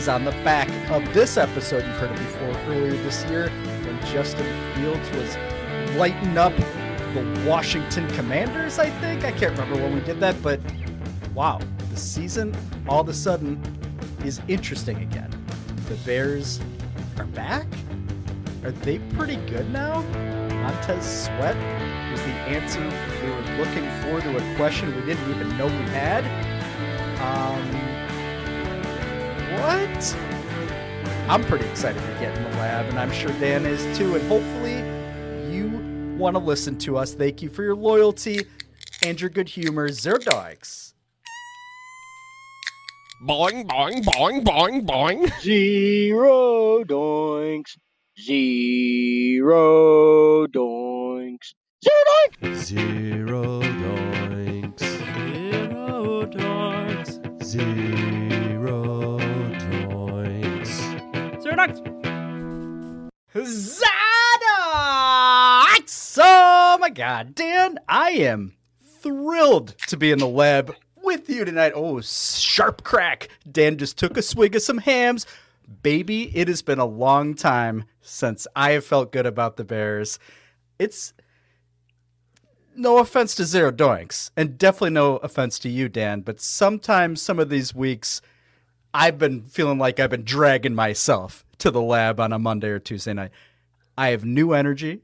is on the back of this episode. You've heard it before earlier this year when Justin Fields was lighting up the Washington Commanders, I think. I can't remember when we did that, but wow, the season all of a sudden is interesting again. The Bears are back? Are they pretty good now? Montez Sweat was the answer we were looking for to a question we didn't even know we had. What? I'm pretty excited to get in the lab, and I'm sure Dan is too. And hopefully, you want to listen to us. Thank you for your loyalty and your good humor. Zero dogs. Boing, boing, boing, boing, boing. Zero doinks. Zero doinks. Zero doinks. Zero doinks. Zero doinks. Zero Zadox! Oh my god, Dan, I am thrilled to be in the lab with you tonight. Oh, sharp crack. Dan just took a swig of some Hamm's. Baby, it has been a long time since I have felt good about the Bears. It's no offense to Zero Doinks, and definitely no offense to you, Dan, but sometimes some of these weeks I've been feeling like I've been dragging myself to the lab on a Monday or Tuesday night. I have new energy.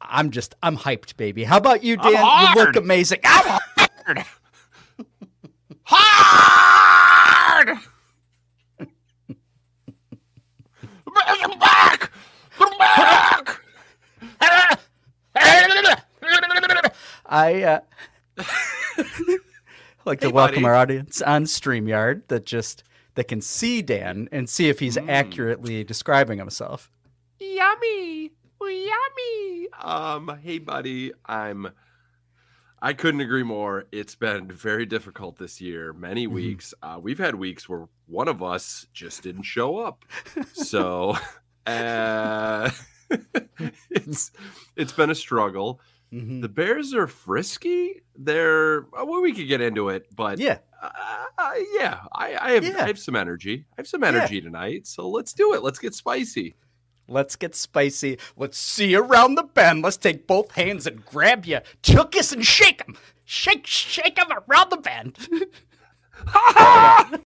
I'm just I'm hyped, baby. How about you, Dan? You look amazing. I'm Hard! Hard! Are back! They're back! I uh, like to welcome buddy. our audience on StreamYard that just that can see Dan and see if he's accurately describing himself. Yummy! Yummy! Um, hey buddy, I'm I couldn't agree more. It's been very difficult this year. Many weeks. Uh, we've had weeks where one of us just didn't show up. So uh, it's it's been a struggle. Mhm. The Bears are frisky. They're well, we could get into it, but Yeah, uh, uh, yeah, I, I have Yeah. I have some energy. I have some energy tonight, so let's do it. Let's get spicy. let's get spicy. Let's see around the bend. Let's take both hands and grab you, chookus and shake them, Shake, shake them around the bend.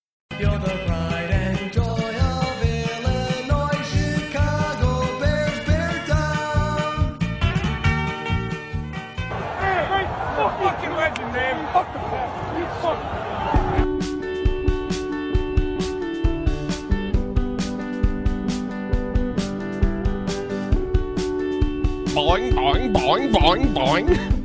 You're the pride and joy of Illinois, Chicago Bears, Bear Town. Fucking legend, man. Fuck the fuck. You fuck. Boing, boing, boing, boing, boing.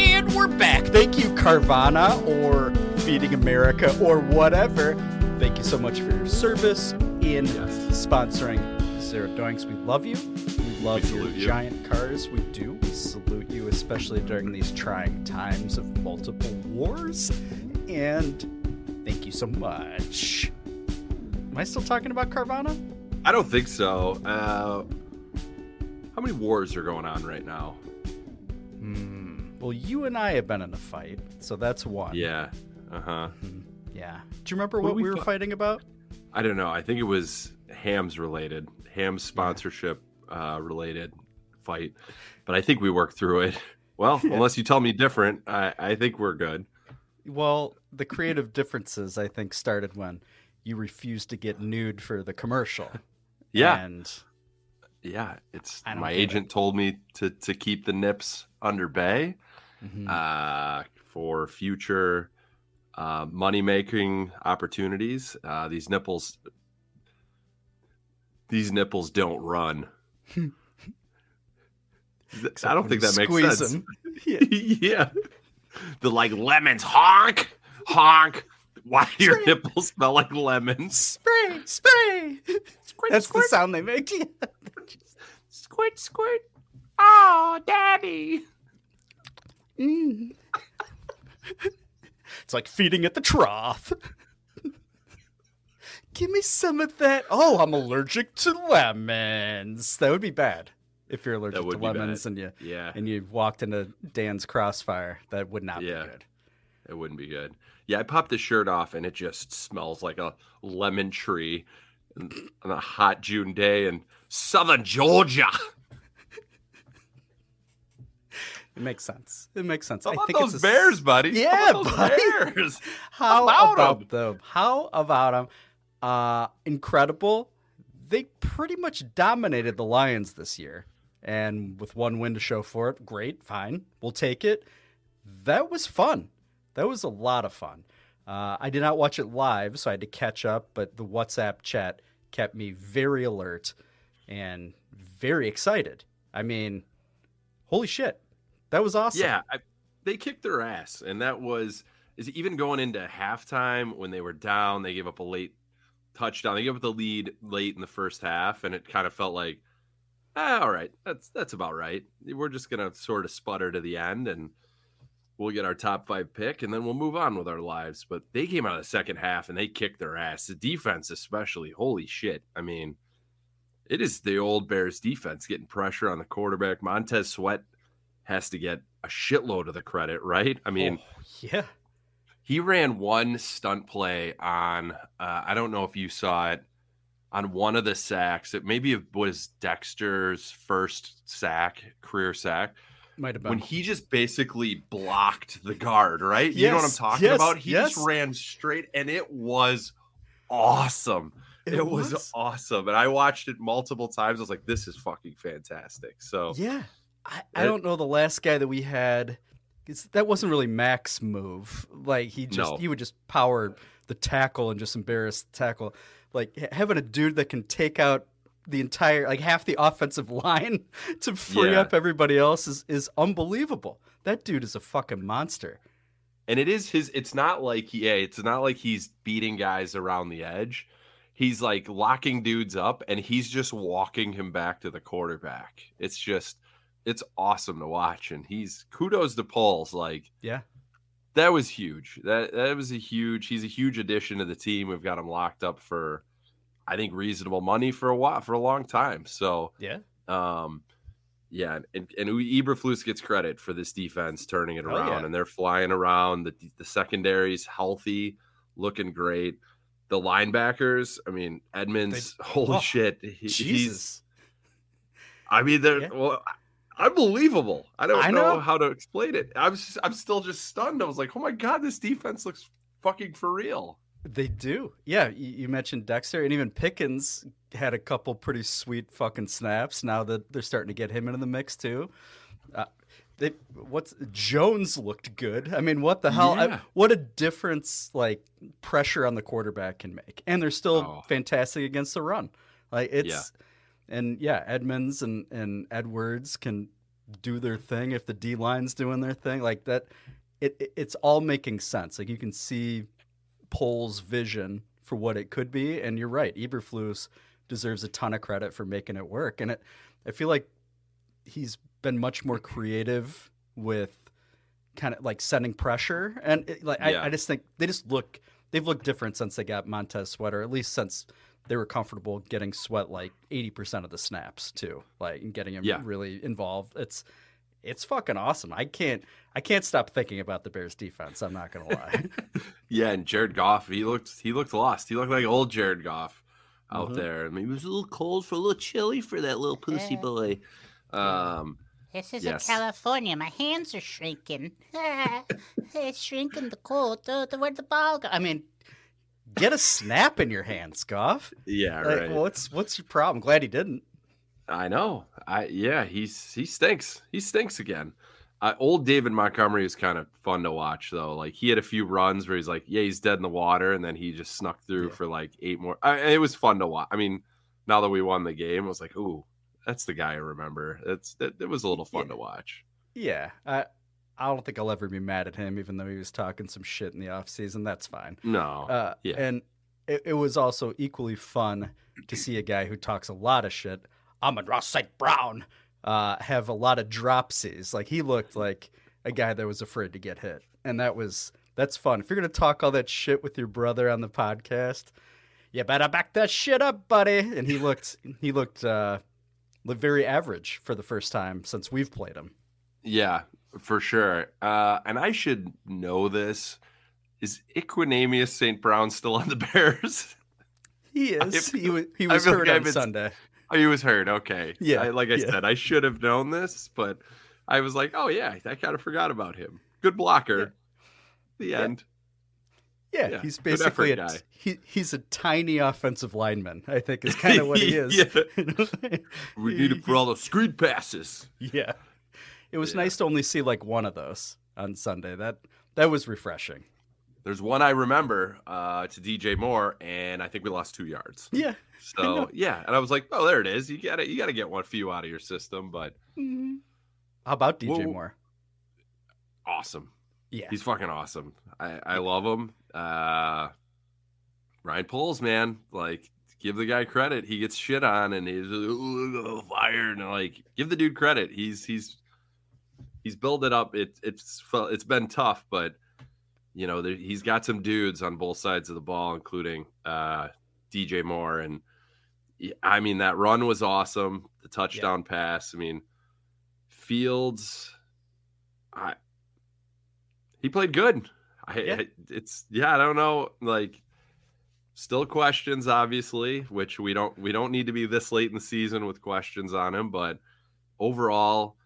And we're back. Thank you, Carvana or Feeding America or whatever. Thank you so much for your service in sponsoring Zero Doinks. We love you. We love We your you. giant cars. We do. We salute you, especially during these trying times of multiple wars. And thank you so much. Am I still talking about Carvana? I don't think so. Uh, how many wars are going on right now? Hmm. Well, you and I have been in a fight, so that's one. Yeah. Uh huh. Yeah. Do you remember What what we we were fi- fighting about? I don't know. I think it was Hamm's related, Hamm's sponsorship uh, related fight, but I think we worked through it. Well, unless you tell me different, I, I think we're good. Well, the creative differences I think started when you refused to get nude for the commercial. Yeah. And Yeah. It's my get it. agent told me to to keep the nips under bay. Mhm. uh, for future uh, money making opportunities. Uh, these nipples, these nipples don't run. I don't think that makes sense. Yeah. yeah. The like lemons honk honk. Why do your nipples smell like lemons? Spray, spray. That's the sound they make. Squirt, squirt. Oh, daddy. Mm. it's like feeding at the trough. Give me some of that. Oh, I'm allergic to lemons. That would be bad if you're allergic to be bad. lemons and you Yeah, and you walked into Dan's crossfire. That would not Yeah. be good. it wouldn't be good. Yeah, I popped the shirt off and it just smells like a lemon tree on on a hot June day in southern Georgia. It makes sense. It makes sense. How I about think those it's a bears, buddy? How Yeah, about those buddy. bears. How about about, 'em? them? How about them? Uh, incredible. They pretty much dominated the Lions this year. And with one win to show for it, great, fine. We'll take it. That was fun. That was a lot of fun. Uh, I did not watch it live, so I had to catch up, but the WhatsApp chat kept me very alert and very excited. I mean, holy shit. That was awesome. Yeah, I, they kicked their ass, and that was is even going into halftime when they were down. They gave up a late touchdown. They gave up the lead late in the first half, and it kind of felt like, ah, all right, that's that's about right. We're just gonna sort of sputter to the end, and we'll get our top five pick, and then we'll move on with our lives. But they came out of the second half and they kicked their ass. The defense, especially, holy shit! I mean, it is the old Bears defense getting pressure on the quarterback. Montez Sweat has to get a shitload of the credit, right? I mean, Oh, yeah. he ran one stunt play on, uh, I don't know if you saw it, on one of the sacks. It maybe it was Dexter's first sack, career sack, Might have been. when he just basically blocked the guard, right? you know what I'm talking yes, about? He yes. just ran straight and it was awesome. It, was. awesome. And I watched it multiple times. I was like, this is fucking fantastic. So, Yeah. I, I uh, don't know the last guy that we had. that wasn't really Mack's move. Like he just No. he would just power the tackle and just embarrass the tackle. Like having a dude that can take out the entire like half the offensive line to free Yeah. up everybody else is is unbelievable. That dude is a fucking monster. and it is his it's not like yeah, it's not like he's beating guys around the edge he's like locking dudes up and he's just walking him back to the quarterback it's just it's awesome to watch and he's kudos to Poles like Yeah. that was huge that that was a huge he's a huge addition to the team we've got him locked up for i think reasonable money for a while for a long time so Yeah. um, yeah, and, and Eberflus gets credit for this defense turning it Oh, around, yeah. and they're flying around. The the secondary's healthy, looking great. The linebackers, I mean, Edmonds, holy oh, shit, he- he's. Jesus. I mean, they're Yeah. well, unbelievable. I don't I know. know. how to explain it. I'm I'm still just stunned. I was like, oh my god, this defense looks fucking for real. They do. Yeah, you, you mentioned Dexter and even Pickens had a couple pretty sweet fucking snaps. Now that they're starting to get him into the mix too. Uh, they what's Jones looked good. I mean, what the hell? I- what a difference like pressure on the quarterback can make. And they're still Oh. fantastic against the run. Like it's and yeah, Edmonds and and Edwards can do their thing if the D line's doing their thing like that. It, it it's all making sense. Like you can see Poles' vision for what it could be, and you're right. Eberflus deserves a ton of credit for making it work, and it. I feel like he's been much more creative with kind of like setting pressure, and it, like Yeah. I, I just think they just look they've looked different since they got Montez Sweater, at least since they were comfortable getting Sweat like eighty percent of the snaps too, like and getting him Yeah. really involved. It's it's fucking awesome. I can't I can't stop thinking about the Bears defense. I'm not gonna lie. Yeah, and Jared Goff, he looked he looked lost. He looked like old Jared Goff out Mhm. there. I mean, he was a little cold for a little chilly for that little pussy boy. Um, This is Yes. in California. My hands are shrinking. it's shrinking the cold. The, the, where'd the ball go? I mean, get a snap in your hand, Goff. yeah, Like, right. what's what's your problem? Glad he didn't. I know. I yeah, he's he stinks. He stinks again. Uh, old David Montgomery was kind of fun to watch though. Like he had a few runs where he's like, yeah, he's dead in the water, and then he just snuck through Yeah. for like eight more. I, it was fun to watch. I mean, now that we won the game, I was like, ooh, that's the guy I remember. It's it, it was a little fun Yeah. to watch. Yeah, I I don't think I'll ever be mad at him, even though he was talking some shit in the off season. That's fine. No, Uh, yeah. And it, it was also equally fun to see a guy who talks a lot of shit, Amon-Ra St. Brown, uh, have a lot of dropsies. Like he looked like a guy that was afraid to get hit. And that was that's fun. If you're gonna talk all that shit with your brother on the podcast, you better back that shit up, buddy. And he looked he looked uh looked very average for the first time since we've played him. yeah, for sure. Uh, and I should know this. Is Equanimeous St. Brown still on the Bears? He is. I- he was he was hurt like on been- Sunday. Oh, he was hurt. Okay. Yeah, I, like I yeah. said, I should have known this, but I was like, oh yeah, I kind of forgot about him. Good blocker. The end. Yeah, Yeah, he's basically a, guy. he he's a tiny offensive lineman. I think is kind of what he is. We need it for all the screen passes. yeah. It was Yeah. nice to only see like one of those on Sunday. That that was refreshing. There's one I remember uh, to DJ Moore, and I think we lost two yards. Yeah. So yeah, and I was like, oh, there it is. You gotta you gotta get one few out of your system, but How about DJ Whoa. Moore? awesome. Yeah. He's fucking awesome. I, I love him. Uh, Ryan Poles, man, like give the guy credit. He gets shit on and he's fired and like give the dude credit. He's he's he's built it up. It, it's it's been tough, but you know there, he's got some dudes on both sides of the ball, including uh, DJ Moore. And I mean that run was awesome. The touchdown pass. I mean Fields. I he played good. I, Yeah. I- it's yeah, I don't know, like still questions obviously, which we don't we don't need to be this late in the season with questions on him, but overall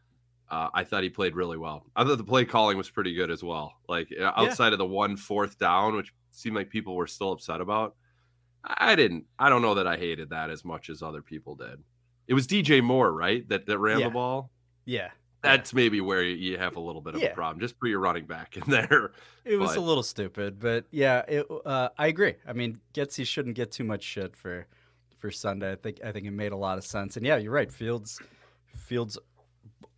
uh, I thought he played really well. I thought the play calling was pretty good as well. Like uh, outside of the one fourth down, which seemed like people were still upset about. I didn't. I don't know that I hated that as much as other people did. It was DJ Moore, right? That that ran Yeah. the ball. Yeah. That's maybe where you have a little bit of Yeah. a problem. Just put your running back in there. It was But- a little stupid, but yeah, it, uh, I agree. I mean, Getsy shouldn't get too much shit for for Sunday. I think I think it made a lot of sense. And yeah, you're right. Fields Fields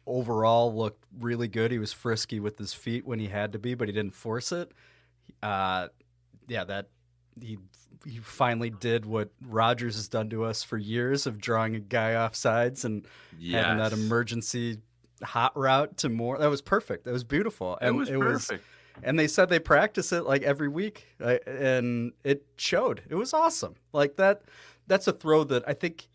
overall looked really good. He was frisky with his feet when he had to be, but he didn't force it. Uh, yeah, that he he finally did what Rodgers has done to us for years of drawing a guy off sides and having that emergency hot route to Moore. That was perfect. That was beautiful. And It was perfect. and they said they practice it like every week uh, and it showed it was awesome like that that's a throw that i think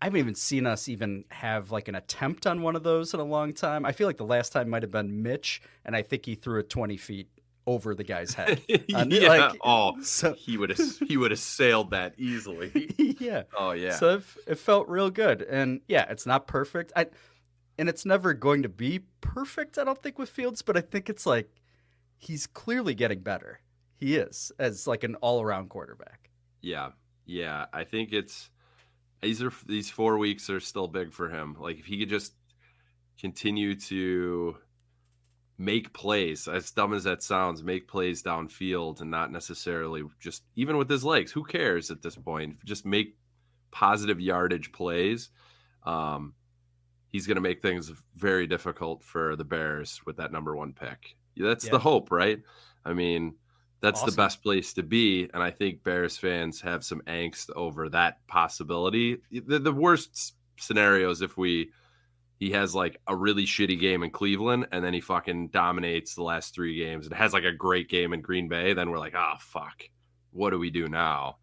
i haven't even seen us even have like an attempt on one of those in a long time i feel like the last time might have been mitch and i think he threw it 20 feet over the guy's head uh, And, yeah. like, oh, so he would have he would have sailed that easily. yeah Oh yeah. so it, it felt real good and yeah it's not perfect i and it's never going to be perfect i don't think with fields but i think it's like he's clearly getting better he is as like an all-around quarterback Yeah, yeah. I think it's these are these four weeks are still big for him. Like if he could just continue to make plays, as dumb as that sounds, make plays downfield and not necessarily just even with his legs. Who cares at this point? Just make positive yardage plays. Um, he's going to make things very difficult for the Bears with that number one pick. That's Yeah. the hope, right? I mean, that's Awesome. the best place to be. And I think Bears fans have some angst over that possibility. The, the worst scenario is if we he has like a really shitty game in Cleveland and then he fucking dominates the last three games and has like a great game in Green Bay. Then we're like, oh fuck, what do we do now?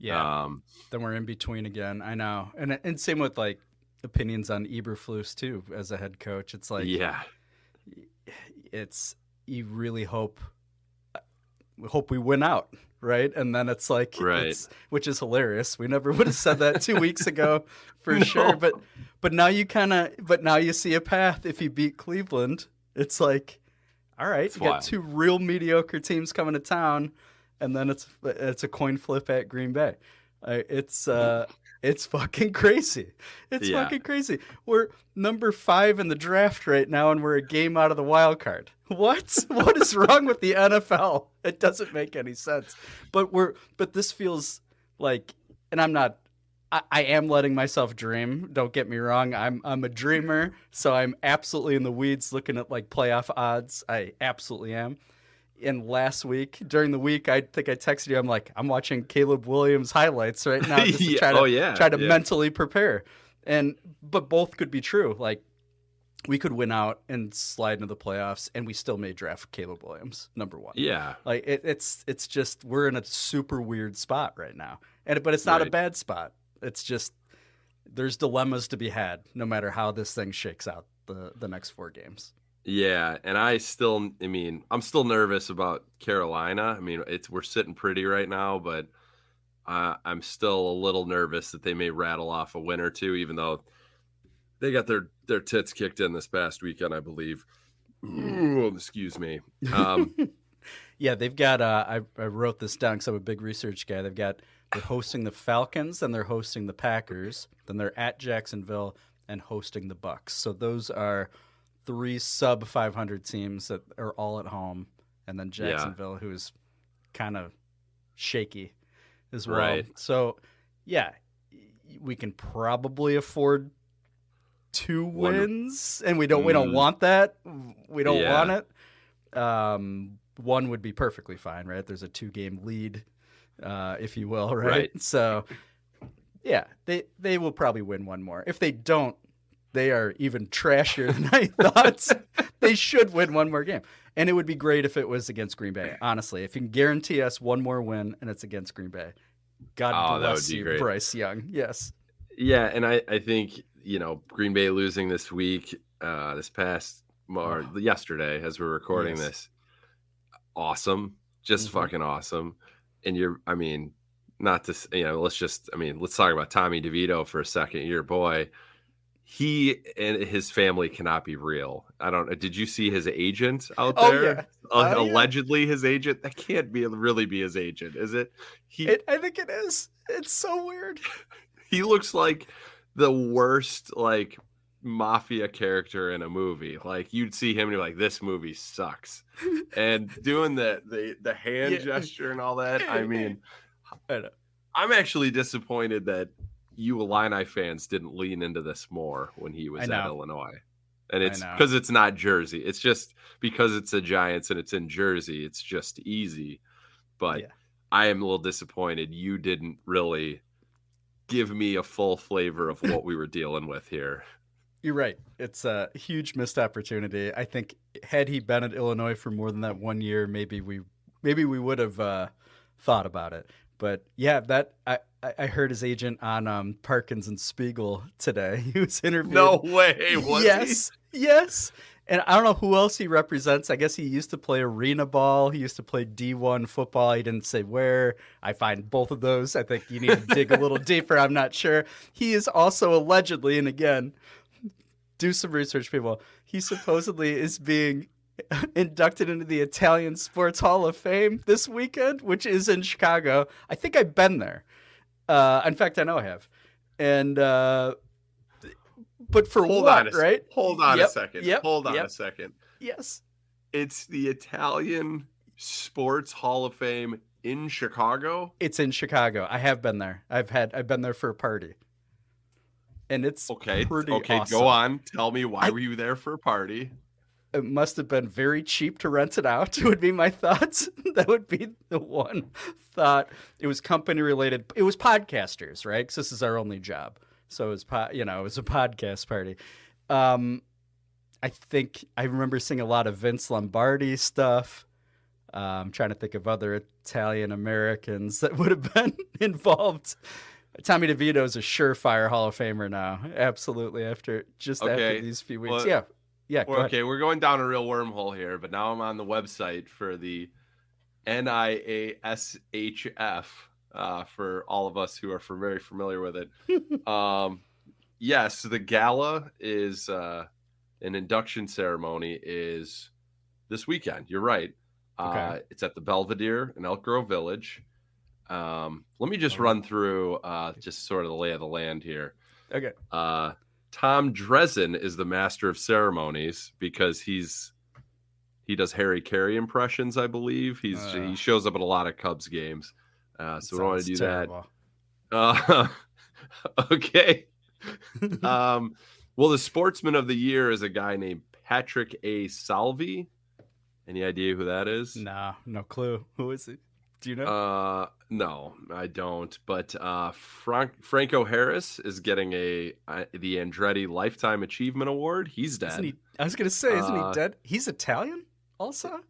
yeah Um, then we're in between again i know and and same with like opinions on eberflus too as a head coach it's like yeah, it's you really hope hope we win out right? And then it's like Right. it's, which is hilarious. We never would have said that two weeks ago for sure. But but now you kind of but now you see a path. If you beat cleveland it's like all right It's you got two real mediocre teams coming to town and then it's it's a coin flip at green bay. It's uh it's fucking crazy it's Yeah. fucking crazy we're number five in the draft right now and we're a game out of the wild card what what is wrong with the nfl it doesn't make any sense but we're but this feels like and i'm not I, I am letting myself dream. Don't get me wrong. I'm I'm a dreamer, so I'm absolutely in the weeds looking at like playoff odds. I absolutely am. And last week, during the week, I think I texted you. I'm like, I'm watching Caleb Williams highlights right now, just to Yeah. try to Oh, yeah. try to Yeah. mentally prepare. And but both could be true. Like we could win out and slide into the playoffs, and we still may draft Caleb Williams number one. Yeah. Like it, it's it's just we're in a super weird spot right now, and but it's not a bad spot. It's just there's dilemmas to be had, no matter how this thing shakes out the the next four games. Yeah, and I still, I mean, I'm still nervous about Carolina. I mean, it's we're sitting pretty right now, but uh, I'm still a little nervous that they may rattle off a win or two, even though they got their their tits kicked in this past weekend, I believe. Ooh, excuse me. Um, Yeah, they've got. Uh, I I wrote this down because I'm a big research guy. They've got they're hosting the Falcons, then they're hosting the Packers, then they're at Jacksonville and hosting the Bucs. So those are three sub 500 teams that are all at home, and then Yeah. Jacksonville, who's kind of shaky as well. Right. So yeah, we can probably afford two One- wins, and we don't we don't Mm. want that. We don't Yeah. want it. Um, one would be perfectly fine, right? There's a two game lead, uh, if you will, right? Right. So yeah, they they will probably win one more. If they don't, they are even trashier than I thought. they should win one more game. And it would be great if it was against Green Bay. Honestly, if you can guarantee us one more win and it's against Green Bay, God Oh, bless you, great. Bryce Young. Yes. yeah, and I, I think you know Green Bay losing this week, uh, this past or yesterday as we're recording Oh. Yes. this, awesome, just Mhm. fucking awesome. And you're, I mean, not to you know, let's just, I mean, let's talk about Tommy DeVito for a second. Your boy, he and his family cannot be real. I don't. Did you see his agent out Oh, there? yeah. Uh, Oh, yeah. allegedly, his agent. That can't be really be his agent, is it? He It, I think it is. It's so weird. he looks like the worst like mafia character in a movie. Like you'd see him and you're like, this movie sucks. And doing the the the hand Yeah. gesture and all that. I mean, I. I'm actually disappointed that you Illini fans didn't lean into this more when he was at. Illinois. And it's because it's not Jersey. It's just because it's the Giants and it's in Jersey. It's just easy. But Yeah. I am a little disappointed you didn't really give me a full flavor of what we were dealing with here. You're right. It's a huge missed opportunity. I think had he been at Illinois for more than that one year, maybe we maybe we would have uh, thought about it. But yeah, that I, I heard his agent on um, Parkins and Spiegel today. He was interviewed. No way. Was he? yes, yes. And I don't know who else he represents. I guess he used to play arena ball. He used to play D1 football. He didn't say where. I find both of those. I think you need to dig a little deeper. I'm not sure. He is also allegedly, and again, do some research, people. He supposedly is being inducted into the Italian Sports Hall of Fame this weekend, which is in Chicago. I think I've been there. Uh, in fact, I know I have. And uh, but for Hold what, on a right? Hold on Yep, a second. yep, Hold on yep. a second. Yes. It's the Italian Sports Hall of Fame in Chicago. It's in Chicago. I have been there. I've had I've been there for a party. And it's Okay. pretty okay, awesome. go on. Tell me why I- were you there for a party? It must have been very cheap to rent it out. Would be my thoughts. that would be the one thought. It was company related. It was podcasters, right? Because this is our only job. So it was, po- you know, it was a podcast party. Um, I think I remember seeing a lot of Vince Lombardi stuff. Uh, I'm trying to think of other Italian Americans that would have been involved. Tommy DeVito is a surefire Hall of Famer now. Absolutely. After just Okay, after these few weeks, well, yeah, yeah. Well, okay, we're going down a real wormhole here, but now I'm on the website for the NIASHF uh, for all of us who are for very familiar with it. um, yes, the gala is uh, an induction ceremony is this weekend. You're right. Uh, Okay. it's at the Belvedere in Elk Grove Village. Um, let me just run through uh, just sort of the lay of the land here. Okay. Uh, Tom Dreesen is the master of ceremonies because he's he does Harry Caray impressions, I believe. He's Uh. he shows up at a lot of Cubs games. Uh, so we don't want to do terrible. that. Uh, okay. um, well, the sportsman of the year is a guy named Patrick A. Salvi. Any idea who that is? Nah, no clue. Who is he? Do you know? Uh, no, I don't. But uh, Frank Franco Harris is getting a uh, the Andretti Lifetime Achievement Award. He's dead. isn't he? I was gonna say, isn't Uh, he dead? He's Italian, also.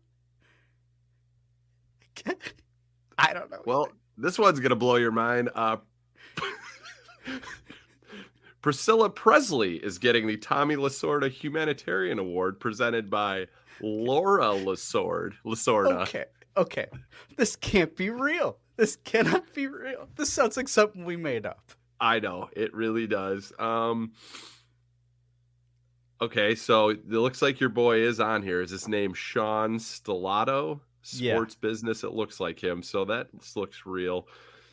I don't know. Well, this one's gonna blow your mind. Uh, Priscilla Presley is getting the Tommy Lasorda Humanitarian Award presented by Laura Lasord. Lasorda. okay, okay, this can't be real. This cannot be real. This sounds like something we made up. I know it really does. Um. Okay, so it looks like your boy is on here. Is his name Sean Stellato? Yeah. Sports business. It looks like him. So that looks real.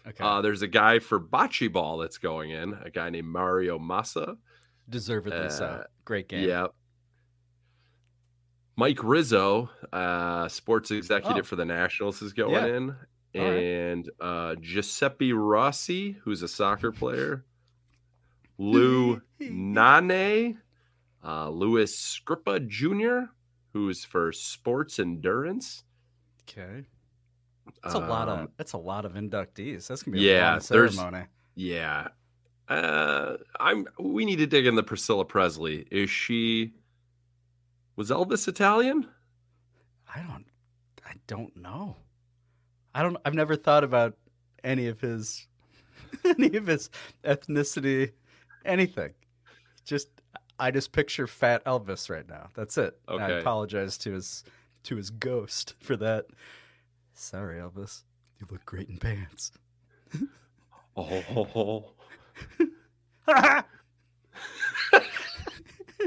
Okay, Uh, there's a guy for bocce ball that's going in. A guy named Mario Massa. deservedly so. uh, Great game. Yeah. Mike Rizzo, uh, sports executive Oh. for the Nationals, is going Yeah. in. All right. And uh, Giuseppe Rossi, who's a soccer player. Lou Nane, uh, Louis Scrippa Jr., who's for sports endurance. Okay, that's a lot of Um, that's a lot of inductees. That's gonna be a yeah, there's- ceremony. Yeah. Uh, I'm. We need to dig in the Priscilla Presley. Is she? Was Elvis Italian? I don't I don't know. I don't I've never thought about any of his any of his ethnicity anything. Just I just picture fat Elvis right now. That's it. And I apologize to his to his ghost for that. Sorry, Elvis. You look great in pants. Oh.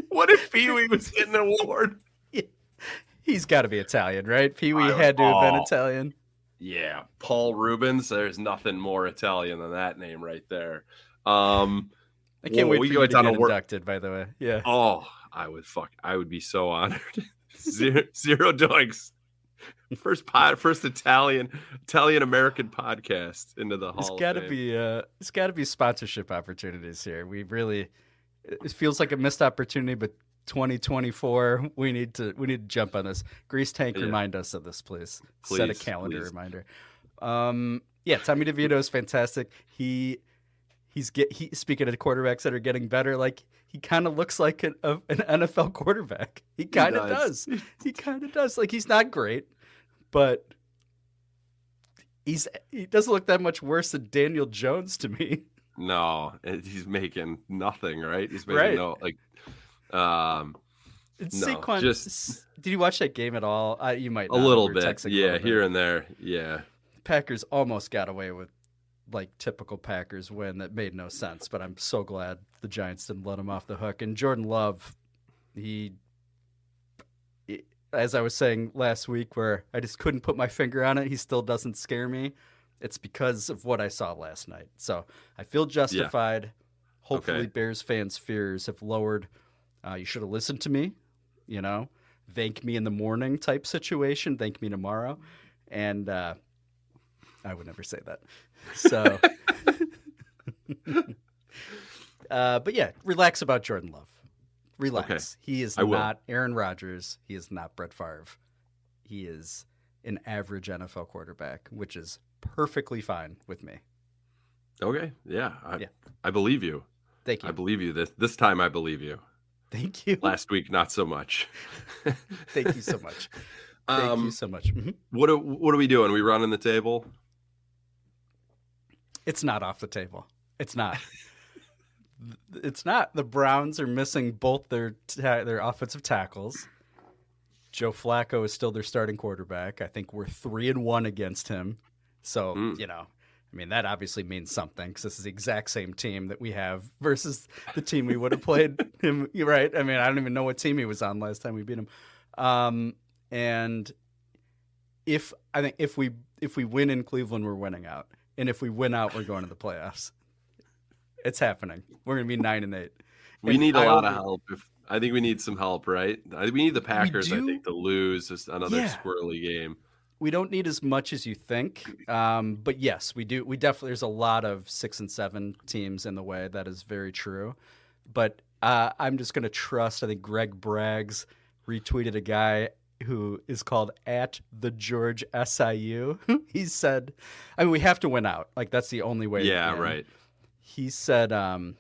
what if Pee Wee was getting an award? He's got to be Italian, right? Pee Wee had to have been. Italian. Yeah, Paul Reubens. There's nothing more Italian than that name right there. Um. I can't wait for go you to get inducted. By the way, yeah. Oh, I would fuck. I would be so honored. zero, zero doinks. First pod, first Italian Italian American podcast into the hall. It's got to be uh, there's got to be sponsorship opportunities here. We really, it feels like a missed opportunity, but 2024, we need to we need to jump on this. Grease Tank, Yeah. remind us of this, please. Set a calendar please. reminder. Um, yeah, Tommy DeVito is fantastic. He he's get he speaking of quarterbacks that are getting better. Like he kind of looks like an, of an NFL quarterback. He kind of does. does. He kind of does. Like he's not great, but he's he doesn't look that much worse than Daniel Jones to me. No, he's making nothing, right? He's making Right. no like. Um, It's No, Saquon. just- did you watch that game at all? Uh, you might a little bit, texting yeah, little bit. here and there, yeah. Packers almost got away with like typical Packers win that made no sense, but I'm so glad the Giants didn't let him off the hook. And Jordan Love, he- as I was saying last week, where I just couldn't put my finger on it, he still doesn't scare me. It's because of what I saw last night. So I feel justified. Hopefully, Okay. Bears fans' fears have lowered. Uh, you should have listened to me, you know, thank me in the morning type situation, thank me tomorrow. And uh, I would never say that. So, uh, but yeah, relax about Jordan Love. Relax. He is I will. not Aaron Rodgers. He is not Brett Favre. He is an average NFL quarterback, which is perfectly fine with me. Okay, yeah, I, Yeah. I believe you. Thank you. I believe you. This this time, I believe you. Thank you. Last week, not so much. Thank you so much. Thank um, you so much. Mhm. What are, what are we doing? we running the table? It's not off the table. It's not. it's not. The Browns are missing both their ta- their offensive tackles. Joe Flacco is still their starting quarterback. I think we're three and one against him. So Mm. you know, I mean that obviously means something because this is the exact same team that we have versus the team we would have played him. Right. I mean, I don't even know what team he was on last time we beat him. Um, and if I think if we if we win in Cleveland, we're winning out, and if we win out, we're going to the playoffs. It's happening. We're going to be nine and eight. We And need a lot of help. If, I think we need some help, right? I, we need the Packers. I think to lose just another Yeah. squirrely game. We don't need as much as you think. Um, but yes, we do. We definitely there's a lot of six and seven teams in the way. That is very true. But uh, I'm just gonna trust. I think Greg Braggs retweeted a guy who is called at the George SIU. he said, I mean, we have to win out. Like that's the only way. Yeah, right. He said, um,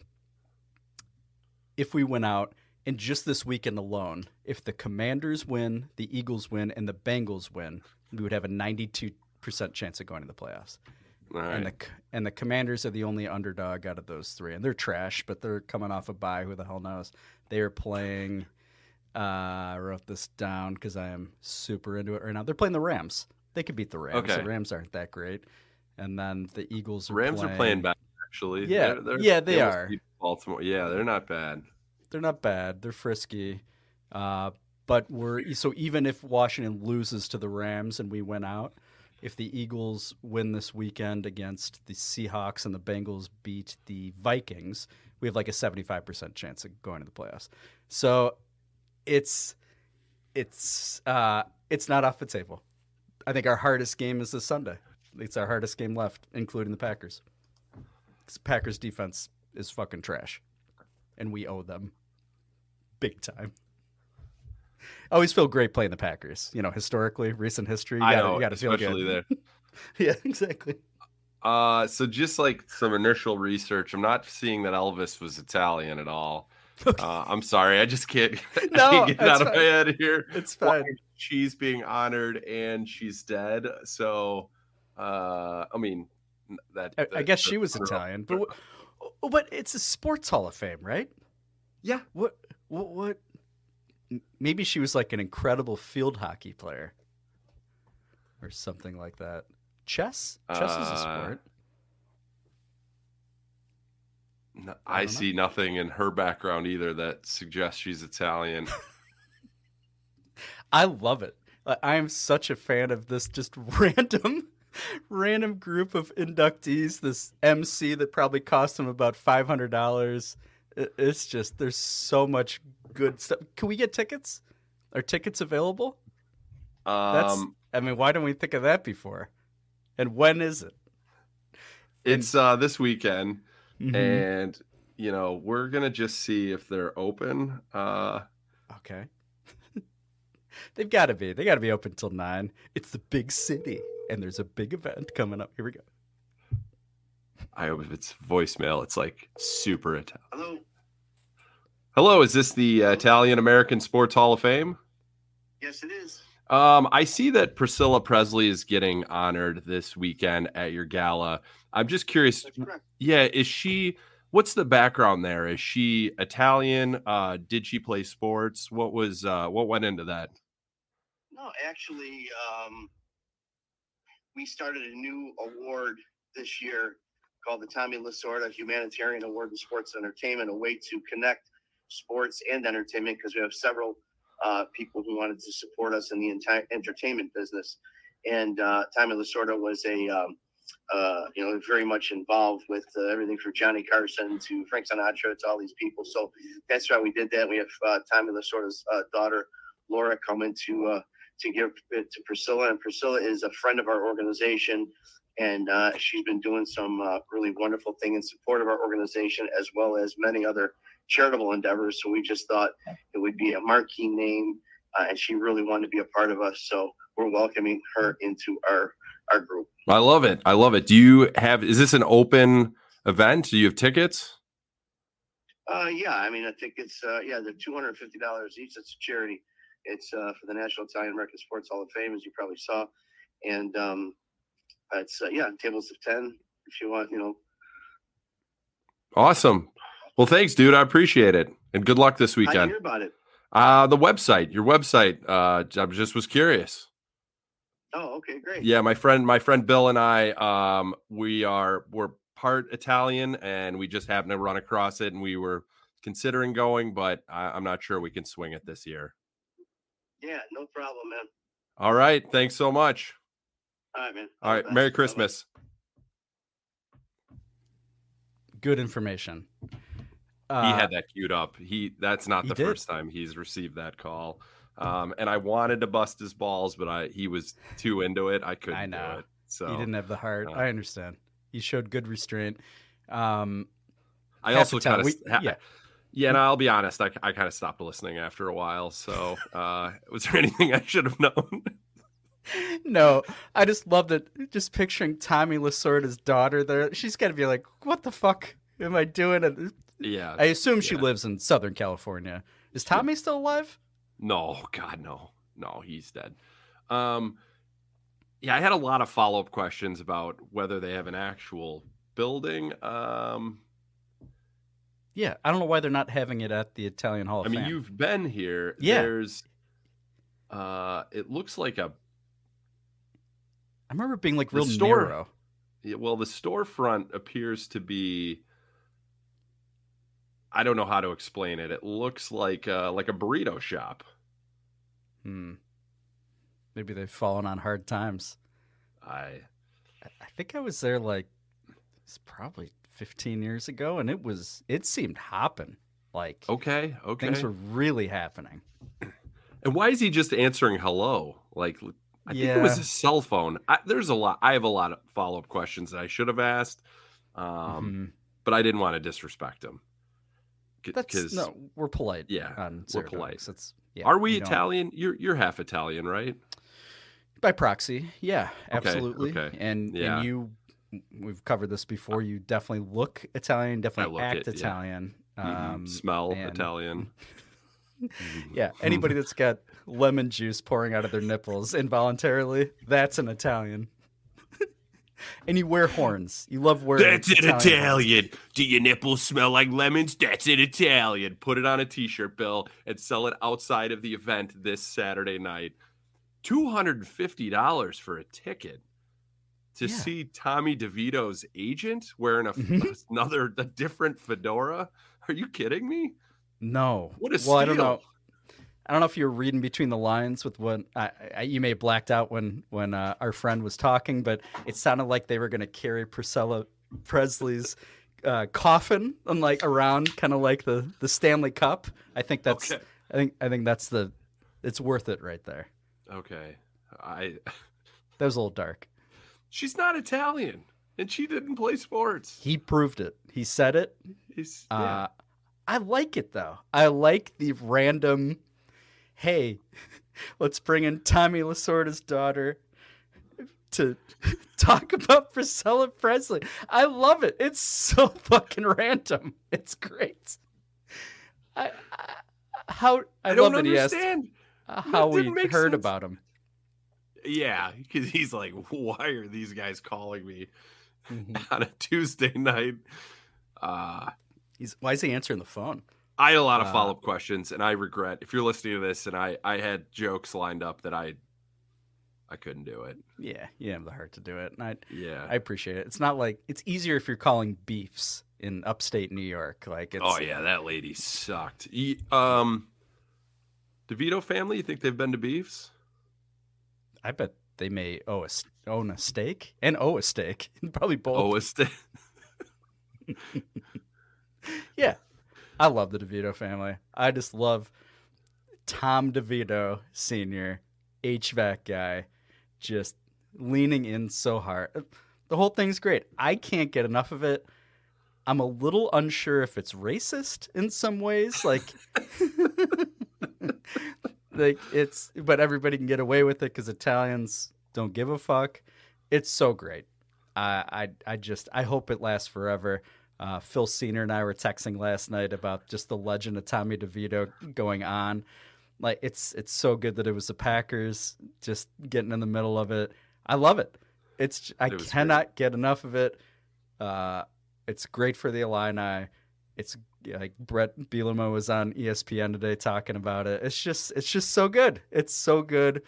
if we win out, and just this weekend alone, if the Commanders win, the Eagles win, and the Bengals win, we would have a 92% chance of going to the playoffs. Right. And the and the Commanders are the only underdog out of those three, and they're trash, but they're coming off a bye. Who the hell knows? They are playing. Uh, I wrote this down because I am super into it right now. They're playing the Rams. They could beat the Rams. Okay. The Rams aren't that great, and then the Eagles are Rams are playing back actually. Yeah, yeah, they almost are. Baltimore. Yeah, they're not bad. they're not bad. They're frisky. Uh, but we're so even if Washington loses to the Rams and we win out, if the Eagles win this weekend against the Seahawks and the Bengals beat the Vikings, we have like a 75% chance of going to the playoffs. So it's it's uh, it's not off the table. I think our hardest game is this Sunday. It's our hardest game left, including the Packers. Packers defense is fucking trash, and we owe them big time. I always feel great playing the Packers. You know, historically, recent history. You I gotta, know, you gotta feel especially good. there. yeah, exactly. Uh, so just like some initial research, I'm not seeing that Elvis was Italian at all. Uh, I'm sorry, I just can't, I No, can't get out of my head here. It's Why fine. She's being honored and she's dead. So, uh, I mean, that I, I guess she that- was Italian, but oh, but it's a sports Hall of Fame, right? Yeah. What? What? What? Maybe she was like an incredible field hockey player, or something like that. Chess. Chess is a Uh, sport. No, I I, don't know. see nothing in her background either that suggests she's Italian. I love it. I am such a fan of this just random, random group of inductees. This MC that probably cost them about five hundred dollars. It's just there's so much good stuff. Can we get tickets? Are tickets available? That's. Um, I mean, why didn't we think of that before? And when is it? it's uh, this weekend, Mhm. and you know we're gonna just see if they're open. Uh, Okay. They've got to be. They got to be open till nine. It's the big city, and there's a big event coming up. Here we go. I hope if it's voicemail, it's like super Italian. Hello. Hello, is this the uh, Italian American Sports Hall of Fame? Yes, it is. Um, I see that Priscilla Presley is getting honored this weekend at your gala. I'm just curious. Yeah, is she? What's the background there? Is she Italian? Uh, did she play sports? What was uh, what went into that? No, actually, um, we started a new award this year called the Tommy Lasorda Humanitarian Award in Sports Entertainment, a way to connect sports and entertainment because we have several uh, people who wanted to support us in the entire entertainment business. And uh, Tommy Lasorda was a, um, uh, you know, very much involved with uh, everything from Johnny Carson to Frank Sinatra to all these people. So that's why we did that. We have uh, Tommy Lasorda's uh, daughter, Laura, coming to to give it to Priscilla, and Priscilla is a friend of our organization, and uh, she's been doing some uh, really wonderful thing in support of our organization as well as many other charitable endeavors. So we just thought it would be a marquee name, uh, and she really wanted to be a part of us. So we're welcoming her into our our group. I love it. I love it. Do you have? Is this an open event? Do you have tickets? Uh, yeah, I mean, I think it's uh, yeah, they're two hundred and fifty dollars each. It's a charity. It's uh, for the National Italian American Sports Hall of Fame, as you probably saw, and um, it's uh, yeah, tables of ten if you want. You know, Awesome. Well, thanks, dude. I appreciate it, and good luck this weekend. I hear about it. Uh, the website, your website. Uh, I just was curious. Oh, okay, great. Yeah, my friend, my friend Bill and I, um, we are we're part Italian, and we just happened to run across it, and we were considering going, but I, I'm not sure we can swing it this year. Yeah, no problem, man. All right, thanks so much. All right, man. All right. Merry Christmas. Good information. he Uh, had that queued up. He that's not he the did? first time he's received that call. Um, and I wanted to bust his balls, but I he was too into it. I couldn't I know. do it. So he didn't have the heart. uh, I understand. He showed good restraint. Um, I also the time kind of we- yeah. yeah. Yeah, and I'll be honest, I, I kind of stopped listening after a while. So, uh, was there anything I should have known? No, I just love that. Just picturing Tommy Lasorda's daughter there. She's got to be like, "What the fuck am I doing?" Yeah. I assume she yeah. lives in Southern California. Is Tommy still alive? No, God, no, no, he's dead. Um, yeah, I had a lot of follow up questions about whether they have an actual building. Um, Yeah, I don't know why they're not having it at the Italian Hall of I mean, Fame. you've been here. Yeah. There's, uh, it looks like a remember being like the real store- narrow. Yeah, well, the storefront appears to be. I don't know how to explain it. It looks like uh, like a burrito shop. Hmm. Maybe they've fallen on hard times. I I I think I was there like it's probably 15 years ago, and it was it seemed hopping. Like okay, okay. things were really happening. And why is he just answering hello? Like, I think it was Yeah. his cell phone. I, there's a lot. I have a lot of follow up questions that I should have asked, um, Mhm. but I didn't want to disrespect him. That's no, we're polite. Yeah, on we're polite. It's yeah, are we you don't- Italian? You're you're half Italian, right? by proxy? Yeah, absolutely. okay. And Yeah. and you, we've covered this before. You definitely look Italian. Definitely look act it, yeah. Italian. Mhm. Um, Smell and- Italian. Yeah, anybody that's got lemon juice pouring out of their nipples involuntarily, that's an Italian. and you wear horns. You love wearing. That's an horns. Italian. Do your nipples smell like lemons? That's an Italian. Put it on a t-shirt, Bill, and sell it outside of the event this Saturday night. Two hundred and fifty dollars for a ticket to Yeah. see Tommy DeVito's agent wearing a Mhm. another a different fedora. Are you kidding me? No. What a well, I don't know. I don't know if you're reading between the lines with what I, I, you may have blacked out when when uh, our friend was talking, but it sounded like they were going to carry Priscilla Presley's uh, coffin and like around, kind of like the the Stanley Cup. I think that's Okay. I think I think that's the it's worth it right there. Okay, I. That was a little dark. She's not Italian, and she didn't play sports. He proved it. He said it. He's, Uh, yeah. I like it though. I like the random. Hey, let's bring in Tommy Lasorda's daughter to talk about Priscilla Presley. I love it. It's so fucking random. It's great. I, I how I, I don't love that he asked understand. uh, how we heard sense. about him. Yeah, because he's like, why are these guys calling me Mhm. on a Tuesday night? Uh, He's why is he answering the phone? I had a lot of Uh, follow up questions, and I regret if you're listening to this, and I I had jokes lined up that I I couldn't do it. Yeah, you have the heart to do it, and I Yeah. I appreciate it. It's not like it's easier if you're calling beefs in upstate New York. Like it's oh yeah, that lady sucked. He, um, DeVito family. You think they've been to beefs? I bet they may owe a, own a steak and owe a steak. Probably both. Oh, it's the- Yeah. I love the DeVito family. I just love Tom DeVito Sr., HVAC guy, just leaning in so hard. The whole thing's great. I can't get enough of it. I'm a little unsure if it's racist in some ways. Like, like it's, but everybody can get away with it because Italians don't give a fuck. It's so great. I, I, I just, I hope it lasts forever. Uh, Phil Senior and I were texting last night about just the legend of Tommy DeVito going on. Like it's it's so good that it was the Packers just getting in the middle of it. I love it. It's I It was great. cannot get enough of it. Uh, it's great for the Illini. It's like Brett Bielema was on ESPN today talking about it. It's just it's just so good. It's so good.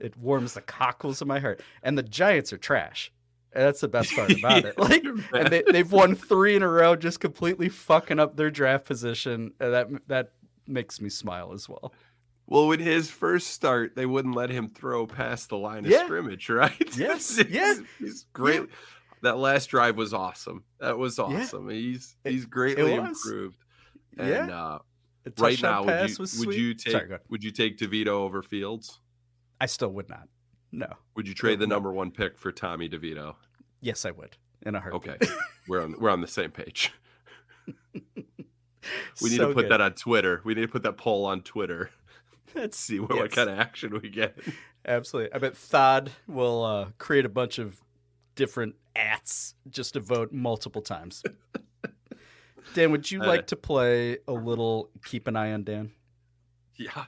It warms the cockles of my heart. And the Giants are trash. And That's the best part about it. Like, and they, they've won three in a row, just completely fucking up their draft position. And that that makes me smile as well. Well, with his first start, they wouldn't let him throw past the line of Yeah. scrimmage, right? Yes, He's- yeah, he's great. yeah. That last drive was awesome. That was Yeah. awesome. He's he's greatly improved. Yeah. And uh Right now, would you would you take Sorry, would you take DeVito over Fields? I still would not. No. Would you trade the number one pick for Tommy DeVito? Yes, I would. In a heartbeat. Okay, we're on we're on the same page. We need So to put good. that on Twitter. We need to put that poll on Twitter. Let's See what, what kind of action we get. Absolutely. I bet Thod will uh, create a bunch of different ats just to vote multiple times. Dan, would you Uh, like to play a little Keep an Eye on Dan? Yeah.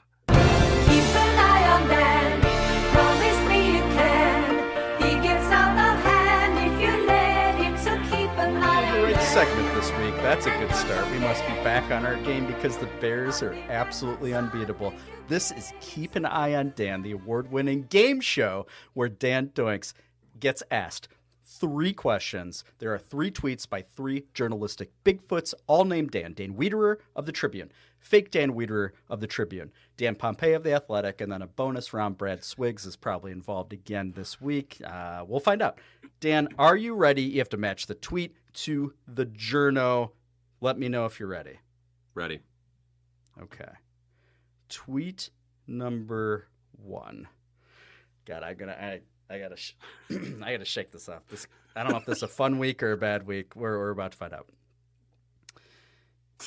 That's a good start. We must be back on our game because the Bears are absolutely unbeatable. This is Keep an Eye on Dan, the award winning game show where Dan Doinks gets asked three questions. There are three tweets by three journalistic Bigfoots, all named Dan. Dan Wiederer of the Tribune, fake Dan Wiederer of the Tribune, Dan Pompei of the Athletic, and then a bonus round. Brad Swiggs is probably involved again this week. Uh, we'll find out. Dan, are you ready? You have to match the tweet to the journo. Let me know if you're ready. Ready. Okay. Tweet number one. God, I'm gonna. I, I gotta. Sh- I gotta shake this off. This. I don't know if this is a fun week or a bad week. We're, we're about to find out.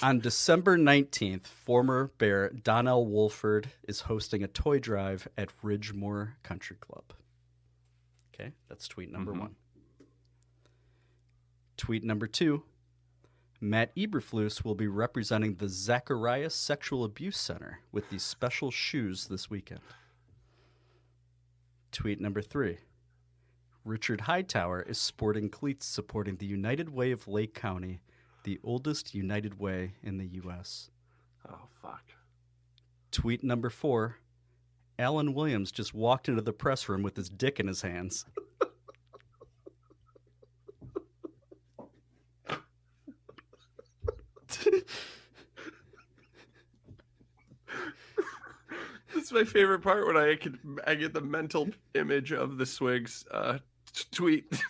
On December 19th, former Bear Donnell Woolford is hosting a toy drive at Ridgemoor Country Club. Okay, that's tweet number Mhm. one. Tweet number two Matt Eberflus will be representing the Zacharias Sexual Abuse Center with these special shoes this weekend. Tweet number three Richard Hightower is sporting cleats supporting the United Way of Lake County, the oldest United Way in the U.S. Oh fuck. Tweet number four Alan Williams just walked into the press room with his dick in his hands. Is my favorite part when I can I get the mental image of the Swigs uh, t- tweet.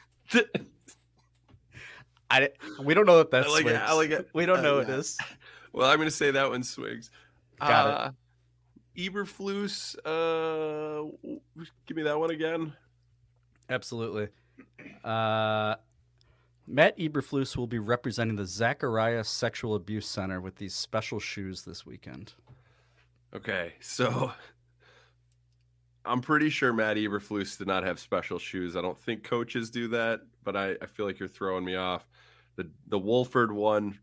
I, we don't know what that's. I like it, I like it. We don't Uh, know what it is. well, I'm going to say that one Swigs. Got it. uh, Eberflus, uh, give me that one again. Absolutely. Uh, Matt Eberflus will be representing the Zacharias Sexual Abuse Center with these special shoes this weekend. Okay, so I'm pretty sure Matt Eberflus did not have special shoes. I don't think coaches do that, but I, I feel like you're throwing me off. The the Woolford one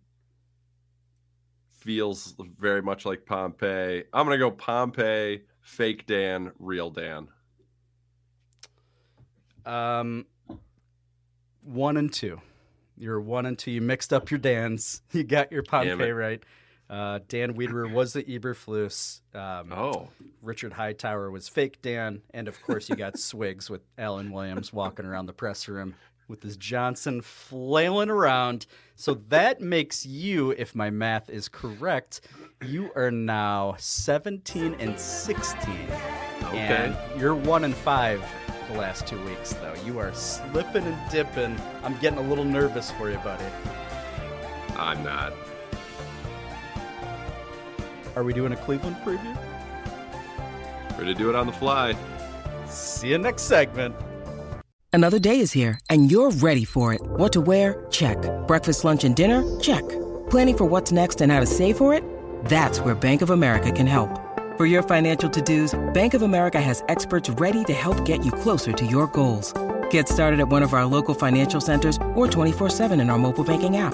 feels very much like Pompei. I'm gonna go Pompei, fake Dan, real Dan. Um, one and two. You're one and two. You mixed up your Dans. You got your Pompei right. Uh, Dan Wiederer was the Eberflus. Um, Oh, Richard Hightower was fake Dan, and of course you got Swigs with Alan Williams walking around the press room with his Johnson flailing around. So that makes you, if my math is correct, you are now 17 and 16. okay. And you're one and five the last two weeks, though. You are slipping and dipping. I'm getting a little nervous for you, buddy. I'm not. Are we doing a Cleveland preview? Ready to do it on the fly. See you next segment. Another day is here, and you're ready for it. What to wear? Check. Breakfast, lunch, and dinner? Check. Planning for what's next and how to save for it? That's where Bank of America can help. For your financial to dos, Bank of America has experts ready to help get you closer to your goals. Get started at one of our local financial centers or 24-7 in our mobile banking app.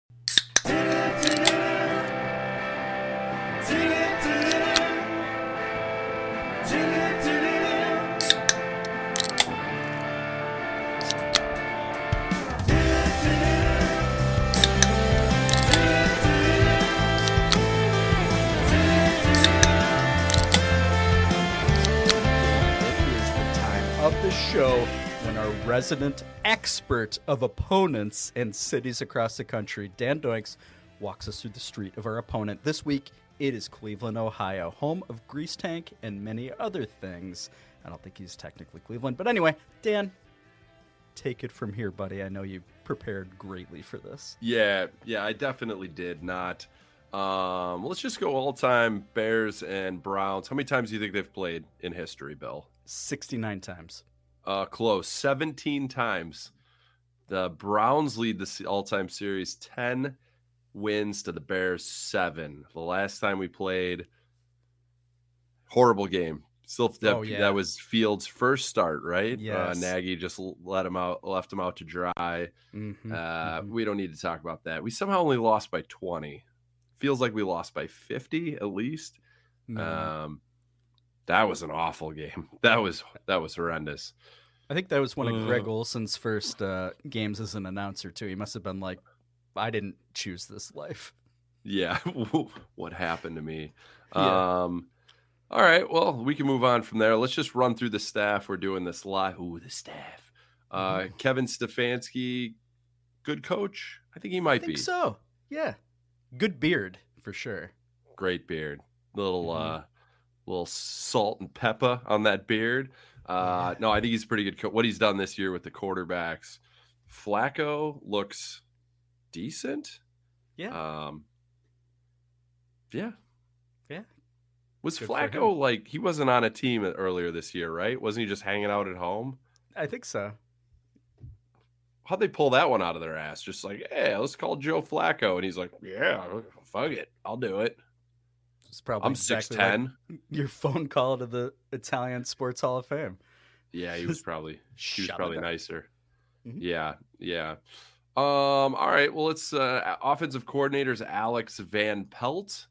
Show when our resident expert of opponents in cities across the country, Dan Doinks, walks us through the street of our opponent. This week, it is Cleveland, Ohio, home of Grease Tank and many other things. I don't think he's technically Cleveland. But anyway, Dan, take it from here, buddy. I know you prepared greatly for this. Yeah, yeah, I definitely did not. Um, let's just go all time Bears and Browns. How many times do you think they've played in history, Bill? 69 times. Uh, close, 17 times. The Browns lead the all time series 10 wins to the Bears, seven. The last time we played, horrible game. Still, that, Oh, yeah. that was Fields' first start, right? Uh, Nagy just let him out, left him out to dry. Mhm, Uh, mhm. We don't need to talk about that. We somehow only lost by 20. Feels like we lost by 50 at least. No. Um, that was an awful game. That was that was horrendous. I think that was one of Greg Olsen's first uh, games as an announcer, too. He must have been like, I didn't choose this life. Yeah, what happened to me? Yeah. Um, all right, well, we can move on from there. Let's just run through the staff. We're doing this live. Ooh, the staff. Uh, Mm-hmm. Kevin Stefanski, good coach. I think he might I think be. so. Yeah. Good beard, for sure. Great beard. Little Mhm. uh, little salt and pepper on that beard. Uh, no, I think he's pretty good. Co- what he's done this year with the quarterbacks, Flacco looks decent. Yeah. Um, yeah. Yeah. Was Good Flacco like he wasn't on a team earlier this year, right? Wasn't he just hanging out at home? I think so. How'd they pull that one out of their ass? Just like, hey, let's call Joe Flacco, and he's like, yeah, fuck it, I'll do it. It's probably I'm exactly six like your phone call to the Italian Sports Hall of Fame. Yeah, he was probably he was probably it nicer. Mhm. Yeah, yeah. Um, all right. Well, it's uh offensive coordinators Alex Van Pelt.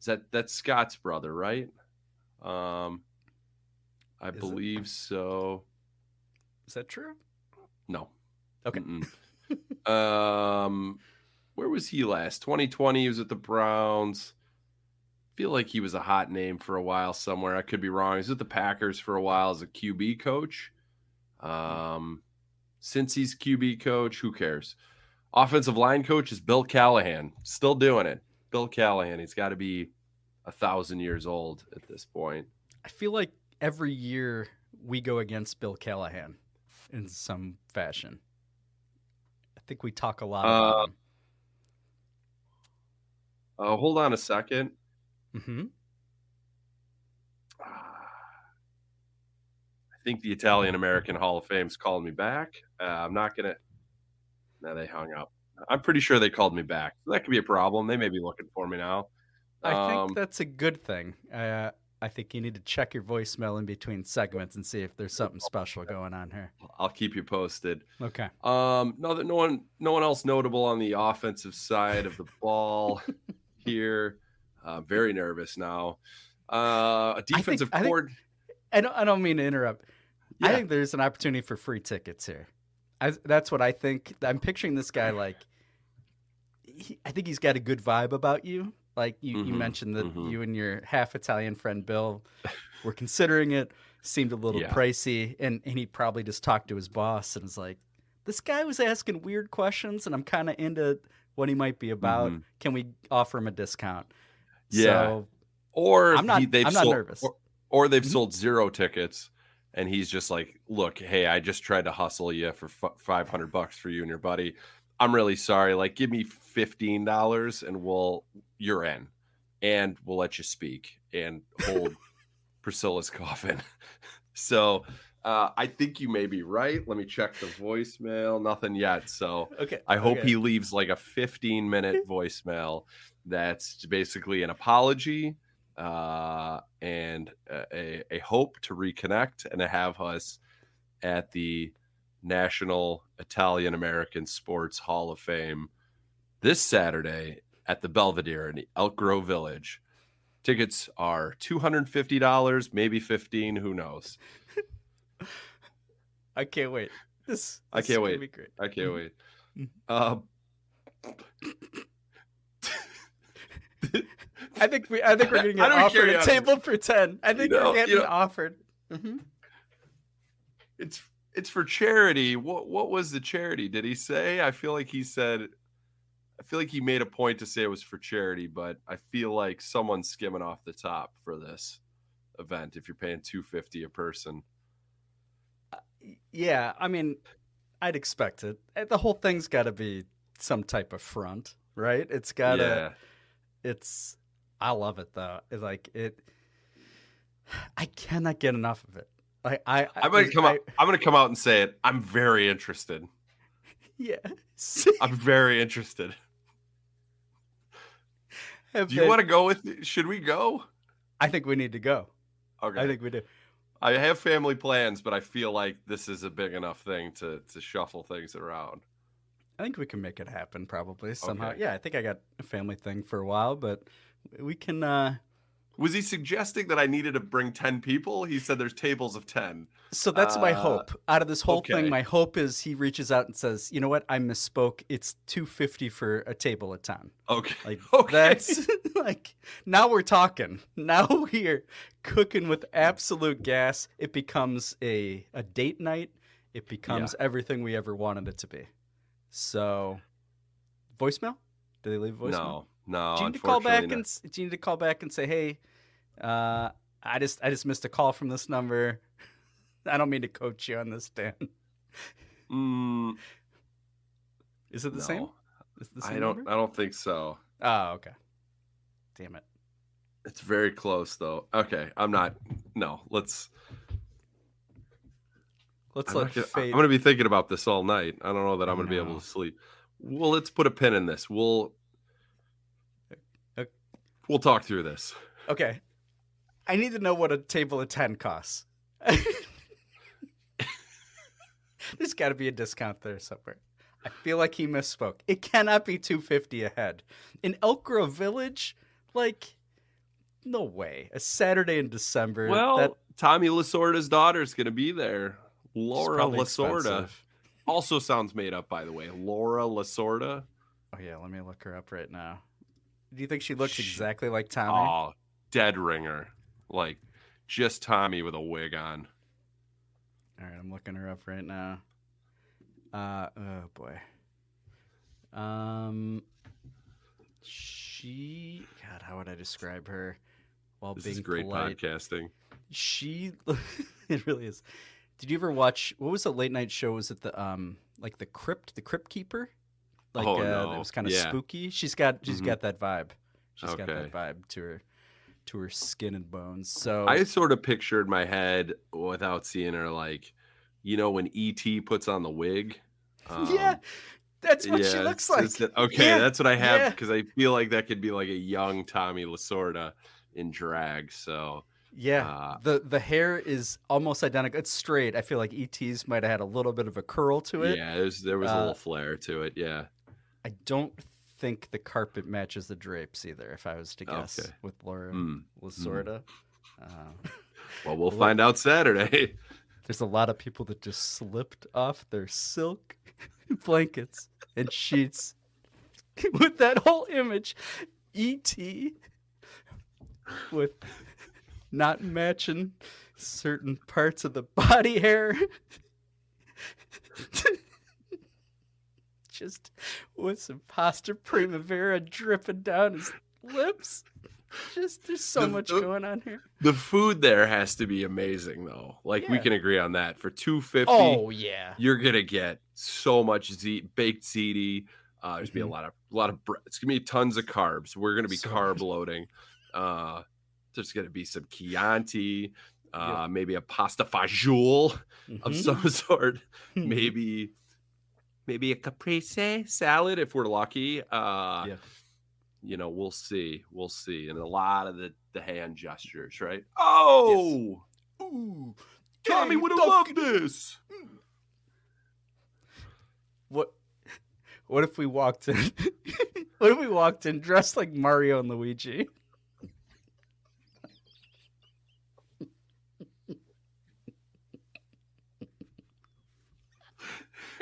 Is that that's Scott's brother, right? Um I Is it? believe so. Is that true? No. Okay. Um where was he last? 2020 he was at the Browns. Feel like he was a hot name for a while somewhere. I could be wrong. He's with the Packers for a while as a QB coach. Um since he's QB coach, who cares? Offensive line coach is Bill Callahan. Still doing it. Bill Callahan. He's got to be a thousand years old at this point. I feel like every year we go against Bill Callahan in some fashion. I think we talk a lot about him. Uh, hold on a second. Hmm I think the Italian American Hall of Fame's calling me back. Uh, I'm not gonna. No, they hung up. I'm pretty sure they called me back. That could be a problem. They may be looking for me now. I Um, think that's a good thing. Uh, I think you need to check your voicemail in between segments and see if there's something special going on here. I'll keep you posted. Okay. Um, no, that no one, no one else notable on the offensive side of the ball here. Uh, very nervous now. Uh, a defensive I think- cord. I don't, I don't mean to interrupt. I think there's an opportunity for free tickets here. I, that's what I think. I'm picturing this guy like, he, I think he's got a good vibe about you. Like you, you Mhm, mentioned that mhm. you and your half Italian friend Bill were considering it. Seemed a little Yeah. pricey, and, and he probably just talked to his boss and was like, "This guy was asking weird questions, and I'm kind of into what he might be about. Mhm. Can we offer him a discount?" Yeah. So, or I'm not- he- they've I'm not sold, nervous. Or, or they've Mhm. sold zero tickets, and he's just like, "Look, hey, I just tried to hustle you for five hundred bucks for you and your buddy. I'm really sorry. Like, give me fifteen dollars, and we'll you're in, and we'll let you speak and hold Priscilla's coffin." so. Uh, I think you may be right. Let me check the voicemail. Nothing yet. So okay. I hope okay. he leaves like a 15 minute voicemail that's basically an apology uh, and a, a hope to reconnect and to have us at the National Italian American Sports Hall of Fame this Saturday at the Belvedere in Elk Grove Village. Tickets are $250, maybe 15, who knows. I can't wait. This, I this is can't gonna wait. Be great. I can't wait. Uh, I think we. I think we're getting offered a table for ten. I think You know- we're getting you know- offered. hmm it's it's for charity. What what was the charity? Did he say? I feel like he said. I feel like he made a point to say it was for charity, but I feel like someone's skimming off the top for this. event if you're paying 250 a person. Yeah, I mean, I'd expect it. The whole thing's got to be some type of front, right? It's got to. Yeah. It's. I love it though. It's like it. I cannot get enough of it. I. I. I'm gonna I- come out. I'm gonna come out and say it. I'm very interested. Yeah. I'm very interested. Have Do you want to go with? Should we go? I think we need to go. Okay. I think we do. I have family plans, but I feel like this is a big enough thing to to shuffle things around. I think we can make it happen probably somehow. Okay. Yeah, I think I got a family thing for a while, but we can. uh Was he suggesting that I needed to bring ten people? He said there's tables of ten. So that's my Uh, hope. Out of this whole okay. thing, my hope is he reaches out and says, "You know what? I misspoke. It's two fifty for a table of ten. Okay. Like Okay. that's like now we're talking. Now we're cooking with absolute gas. It becomes a a date night. It becomes everything we ever wanted it to be. So, voicemail? Did they leave a voicemail? No, no. Do you need to call back and do you need to call back and say, "Hey, uh, I just I just missed a call from this number. I don't mean to coach you on this, Dan. Mm, Is it the same? no. Is it the I don't. number? I don't think so. Oh, okay. Damn it. It's very close though. Okay, I'm not. No, let's. Let's I'm, let gonna, fate. I'm gonna be thinking about this all night. I don't know that I'm gonna be able to sleep. Well, let's put a pin in this. We'll. Ok- We'll talk through this. Okay. I need to know what a table of 10 costs. There's got to be a discount there somewhere. I feel like he misspoke. It cannot be 250 a head. In Elk Grove Village, like no way. A Saturday in December. Well, that, Tommy Lasorda's daughter is gonna be there. Laura Lasorda expensive. also sounds made up, by the way. Laura Lasorda. Oh yeah, let me look her up right now. Do you think she looks Sh- exactly like Tommy? Oh, dead ringer. Like just Tommy with a wig on. All right, I'm looking her up right now. Uh oh boy. Um she God, how would I describe her while This being is great polite? podcasting. She it really is. Did you ever watch what was the late night show? Was it the um like the crypt, the crypt keeper? Like Oh, uh no. that was kind of Yeah. spooky. She's got she's Mhm. got that vibe. She's got that vibe to her to her skin and bones. So I sort of pictured my head without seeing her like, you know, when ET puts on the wig. yeah, Um, that's what she looks like. it's okay, Yeah, that's what I have yeah. because I feel like that could be like a young Tommy Lasorda in drag. So Yeah, Uh, the the hair is almost identical. It's straight. I feel like ET's might have had a little bit of a curl to it. yeah, there was a Uh, little flair to it. Yeah. I don't think the carpet matches the drapes either. If I was to guess, Okay. with Laura Mm, Lasorda, uh, Well, we'll Well, find out Saturday. there's a lot of people that just slipped off their silk blankets and sheets with that whole image, ET, with not matching certain parts of the body hair. Just with some pasta primavera dripping down his lips. Just there's so The- much the- going on here. the food there has to be amazing though. Like we can agree on that. For 250 Oh yeah. you're gonna get so much z- baked ziti. Uh, there's gonna be a Mhm. lot of a lot of bre- it's gonna be tons of carbs. We're gonna be So carb loading. Uh, there's gonna be some Chianti, uh, maybe a pasta fagioli of Mhm. some sort. Maybe maybe a caprese salad if we're lucky. Uh, Yeah. you know, we'll see, we'll see, and a lot of the the hand gestures, right? Oh, Ooh, Tommy would have loved this. What what if we walked in what if we walked in dressed like Mario and Luigi?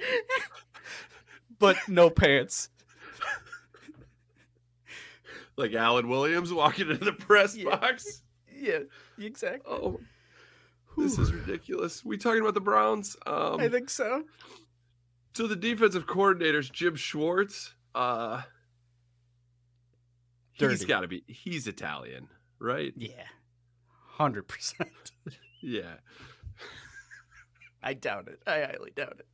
but no pants. like Alan Williams walking into the press Yeah. box. Yeah, exactly. Oh, this is ridiculous. We talking about the Browns? Um, I think so. so the defensive coordinators, Jim Schwartz. Uh, he's Dirty. got to be. He's Italian, right? Yeah. hundred percent. Yeah. I doubt it. I highly doubt it.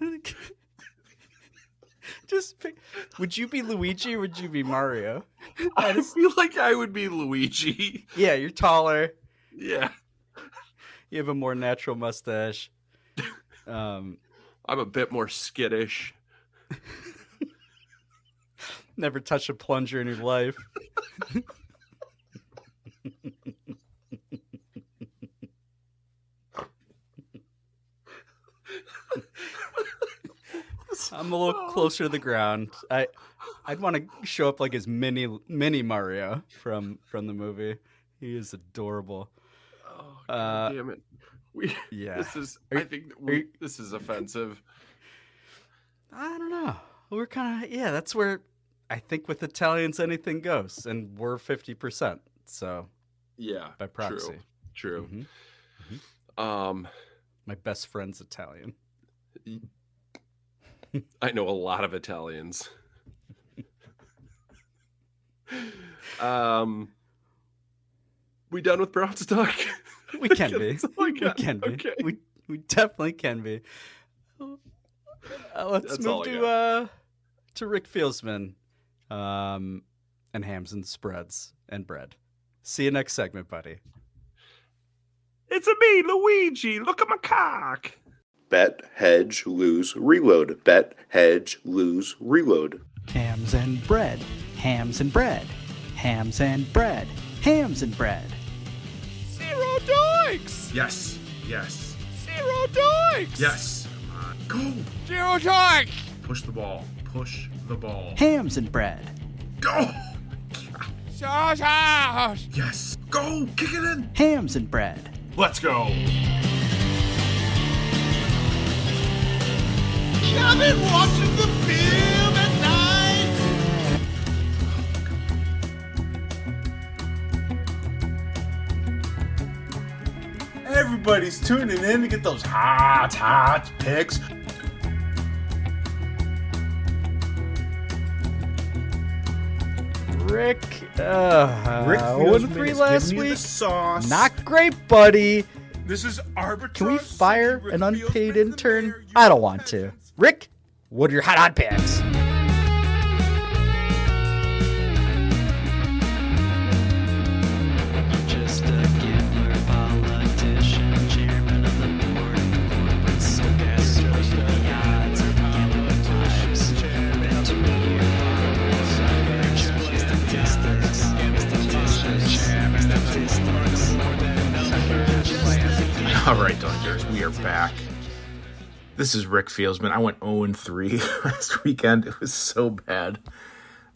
Just pick, would you be Luigi or would you be Mario? I feel like I would be Luigi. Yeah, you're taller. Yeah. You have a more natural mustache. Um, I'm a bit more skittish. never touched a plunger in your life. I'm a little closer to the ground. I I'd want to show up like as mini mini Mario from from the movie. He is adorable. Oh, Uh, damn it. We, yeah. This is, I think we, you- this is offensive. I don't know. We're kind of yeah. That's where I think with Italians anything goes, and we're fifty percent. So Yeah. by proxy, True. True. Um, my best friend's Italian. I know a lot of Italians. um, we done with Browns talk? We can be. I We can be. Okay. We we definitely can be. Uh, let's That's move to uh to Rick Feelsmen, um, and hams and spreads and bread. See you next segment, buddy. It's a me, Luigi. Look at my cock. Bet, hedge, lose, reload. Bet, hedge, lose, reload. Hams and bread, hams and bread, hams and bread, hams and bread. Zero doinks! Yes. Yes. Zero doinks! Yes. Come on. Go. Zero doinks! Push the ball. Push the ball. Hams and bread. Go. Sausage! Yes. Go. Kick it in. Hams and bread. Let's go. I've been watching the film at night! Everybody's tuning in to get those hot, hot picks. Rick, uh, Rick one Feelsmen three is last giving week. sauce. Not great, buddy. This is arbitrage. Can we fire an unpaid intern? I don't want to. Rick, what are your hot hot picks? This is Rick Feelsmen. I went 0 3 last weekend. It was so bad.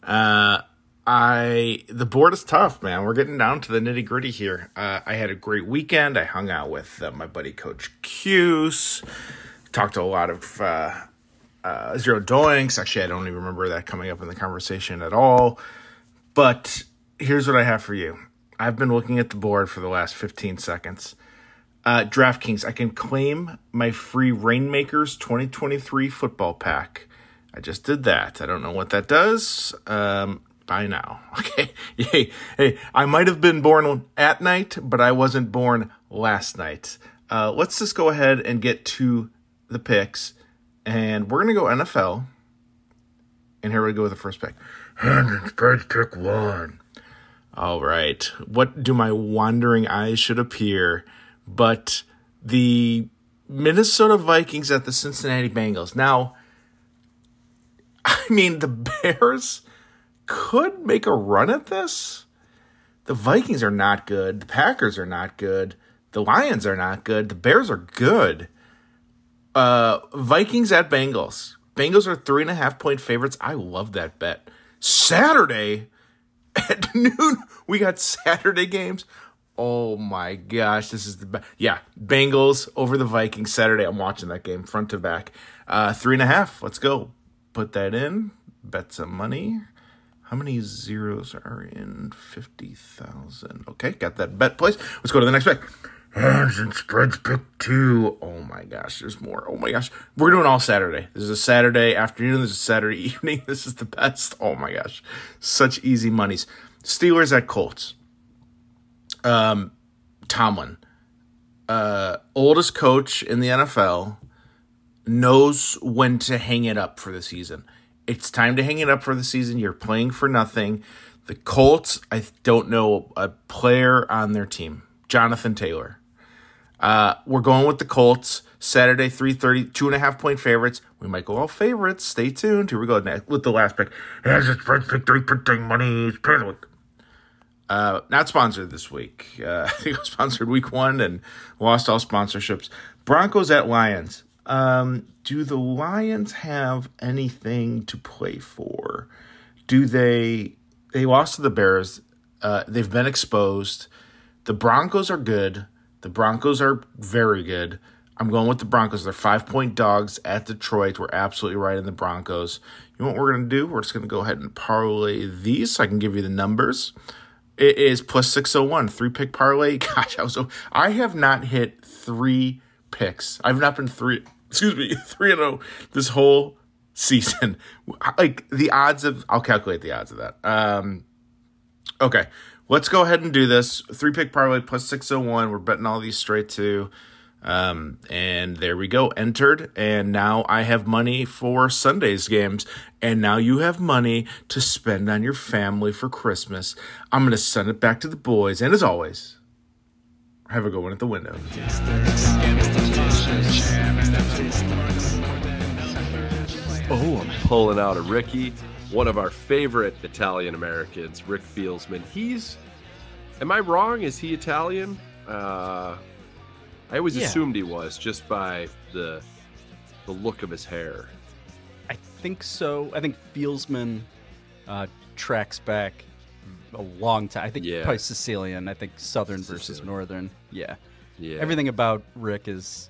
Uh, I the board is tough, man. We're getting down to the nitty gritty here. Uh, I had a great weekend. I hung out with uh, my buddy Coach Cuse. Talked to a lot of uh, uh, zero doinks. Actually, I don't even remember that coming up in the conversation at all. But here's what I have for you. I've been looking at the board for the last 15 seconds. Uh, DraftKings, I can claim my free Reignmakers 2023 football pack. I just did that. I don't know what that does. Um, by now. Okay. Hey, hey, I might have been born at night, but I wasn't born last night. Uh, let's just go ahead and get to the picks. And we're going to go NFL. And here we go with the first pick. And first pick one. All right. What do my wandering eyes should appear? But the Minnesota Vikings at the Cincinnati Bengals. Now, I mean, the Bears could make a run at this. The Vikings are not good. The Packers are not good. The Lions are not good. The Bears are good. Uh, Vikings at Bengals. Bengals are three and a half point favorites. I love that bet. Saturday at noon, we got Saturday games. Oh my gosh, this is the best. Yeah, Bengals over the Vikings Saturday. I'm watching that game front to back. Uh, three and a half. Let's go. Put that in. Bet some money. How many zeros are in 50,000? Okay, got that bet place. Let's go to the next pick. Hams and spreads pick two. Oh my gosh, there's more. Oh my gosh. We're doing all Saturday. This is a Saturday afternoon. This is a Saturday evening. This is the best. Oh my gosh. Such easy monies. Steelers at Colts. Um, Tomlin, uh, oldest coach in the NFL, knows when to hang it up for the season. It's time to hang it up for the season. You're playing for nothing. The Colts, I don't know a player on their team. Jonathan Taylor. Uh, we're going with the Colts. Saturday, 3.30, two and a half point favorites. We might go all favorites. Stay tuned. Here we go next with the last pick. As it's first pick three, printing money. Week. Uh, not sponsored this week. Uh, I think was sponsored week one and lost all sponsorships. Broncos at Lions. Um, do the Lions have anything to play for? Do they? They lost to the Bears. Uh, they've been exposed. The Broncos are good. The Broncos are very good. I'm going with the Broncos. They're five point dogs at Detroit. We're absolutely right in the Broncos. You know what we're going to do? We're just going to go ahead and parlay these so I can give you the numbers. It is plus 601, three pick parlay. Gosh, I was so, I have not hit three picks. I've not been three, excuse me, 3 and 0 this whole season. Like the odds of, I'll calculate the odds of that. Um, okay, let's go ahead and do this. Three pick parlay plus 601. We're betting all these straight to. Um, and there we go, entered. And now I have money for Sunday's games. And now you have money to spend on your family for Christmas. I'm going to send it back to the boys. And as always, have a good one at the window. Oh, I'm pulling out a Ricky, one of our favorite Italian Americans, Rick Feelsmen. He's, am I wrong? Is he Italian? Uh, I always Yeah. assumed he was just by the the look of his hair. I think so. I think Feelsmen uh, tracks back a long time. I think Yeah. probably Sicilian. I think Southern versus Northern. Yeah. Yeah. Everything about Rick is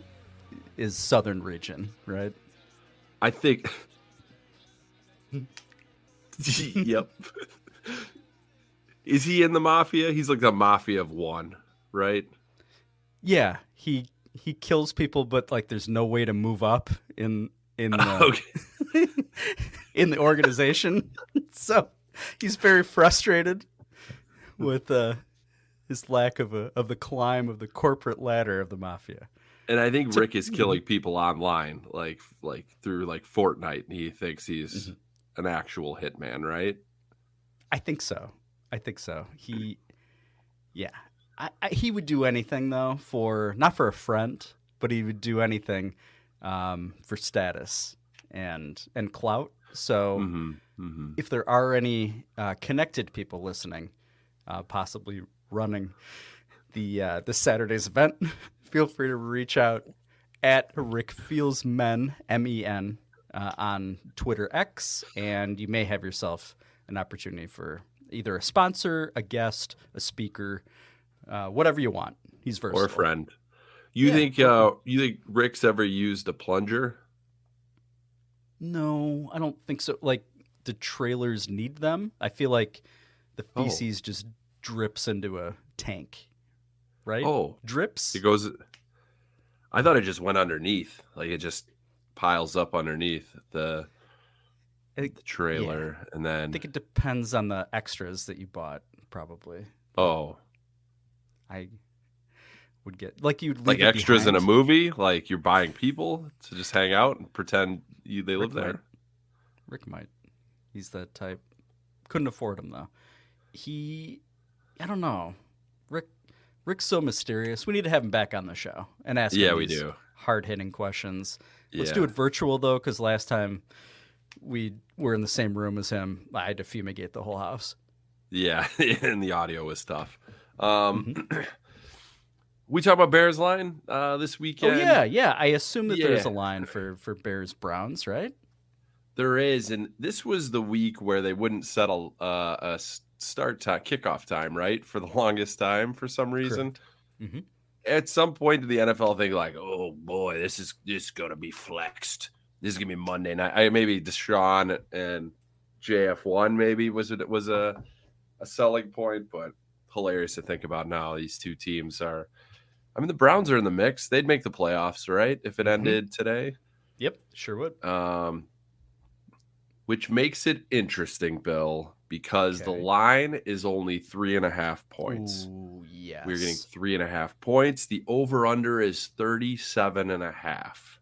is Southern region, right? I think. yep. Is he in the mafia? He's like the mafia of one, right? Yeah. He he kills people, but like there's no way to move up in in the, Okay. in the organization. so he's very frustrated with uh, his lack of a of the climb of the corporate ladder of the mafia. And I think Rick is killing people online, like like through like Fortnite, and he thinks he's an actual hitman, right? I think so. I think so. He, yeah, I, I, he would do anything though for not for a friend, but he would do anything um, for status and and clout. So Mhm, mhm. if there are any uh, connected people listening, uh, possibly running the uh, the Saturday's event, feel free to reach out at Rick Feels Men M E N uh, on Twitter X, and you may have yourself an opportunity for either a sponsor, a guest, a speaker, uh, whatever you want. He's versatile. Or a friend. You Yeah. think uh you think Rick's ever used a plunger? No, I don't think so. Like the trailers need them. I feel like the Oh. feces just drips into a tank, right? Oh, drips. It goes. I thought it just went underneath, like it just piles up underneath the, the trailer, and then I think it depends on the extras that you bought. Probably, oh, I would get like you'd like extras in a movie, like you're buying people to just hang out and pretend you they live there. might. Rick might. He's that type. Couldn't afford him though. He, I don't know. Rick, Rick's so mysterious. We need to have him back on the show and ask. Yeah, him we do. Hard hitting questions. Let's do it virtual though, because last time we were in the same room as him, I had to fumigate the whole house. Yeah, and the audio was tough. Um, Mm-hmm. we talk about Bears line uh, this weekend. Oh yeah, yeah. I assume that there's a line for for Bears Browns, right? There is, and this was the week where they wouldn't settle uh, a start time, kickoff time, right, for the longest time for some reason. Mhm. At some point, did the NFL think like, "Oh boy, this is this is gonna be flexed. This is gonna be Monday night." I maybe Deshaun and JF one maybe was it was a a selling point, but hilarious to think about now. These two teams are I mean, the Browns are in the mix. They'd make the playoffs, right? If it Mhm. ended today. Yep, sure would. Um, which makes it interesting, Bill, because the line is only three and a half points. Ooh, yes. We're getting three and a half points. The over under is 37 and a half.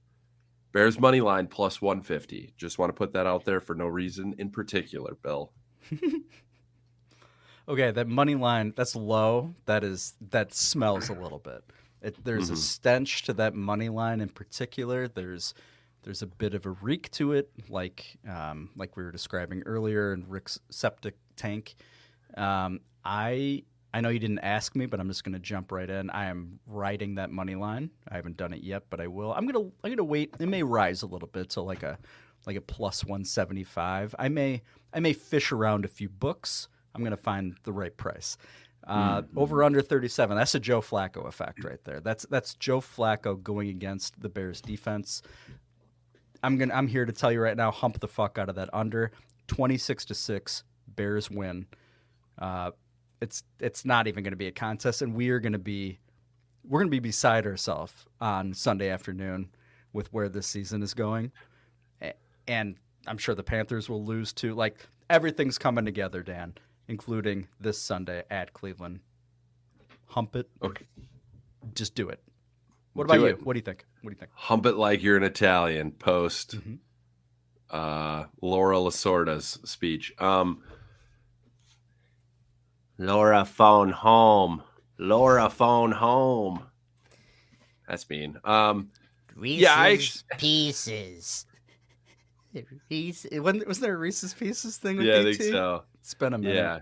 Bears money line plus 150. Just want to put that out there for no reason in particular, Bill. Okay, that money line that's low. That is that smells a little bit. It, there's a Mhm. stench to that money line in particular. There's there's a bit of a reek to it, like um, like we were describing earlier in Rick's septic tank. Um, I I know you didn't ask me, but I'm just going to jump right in. I am riding that money line. I haven't done it yet, but I will. I'm gonna I'm gonna wait. It may rise a little bit to like a like a plus 175. I may I may fish around a few books. I'm gonna find the right price. Uh, Over under 37. That's a Joe Flacco effect right there. That's that's Joe Flacco going against the Bears defense. I'm gonna I'm here to tell you right now, hump the fuck out of that under. 26 to six, Bears win. Uh, it's it's not even going to be a contest, and we are going to be we're going to be beside ourselves on Sunday afternoon with where this season is going, and I'm sure the Panthers will lose too. Like everything's coming together, Dan, including this Sunday at Cleveland. Hump it. Okay. Just do it. What about Do you? it. What do you think? What do you think? Hump it like you're an Italian post Mm-hmm. uh, Laura Lasorda's speech. Um, Laura phone home. Laura phone home. That's mean. Um, Reese's yeah, I Pieces. Reese, wasn't, wasn't there a Reese's Pieces thing with yeah, I ET? think so. It's been a minute. Yeah.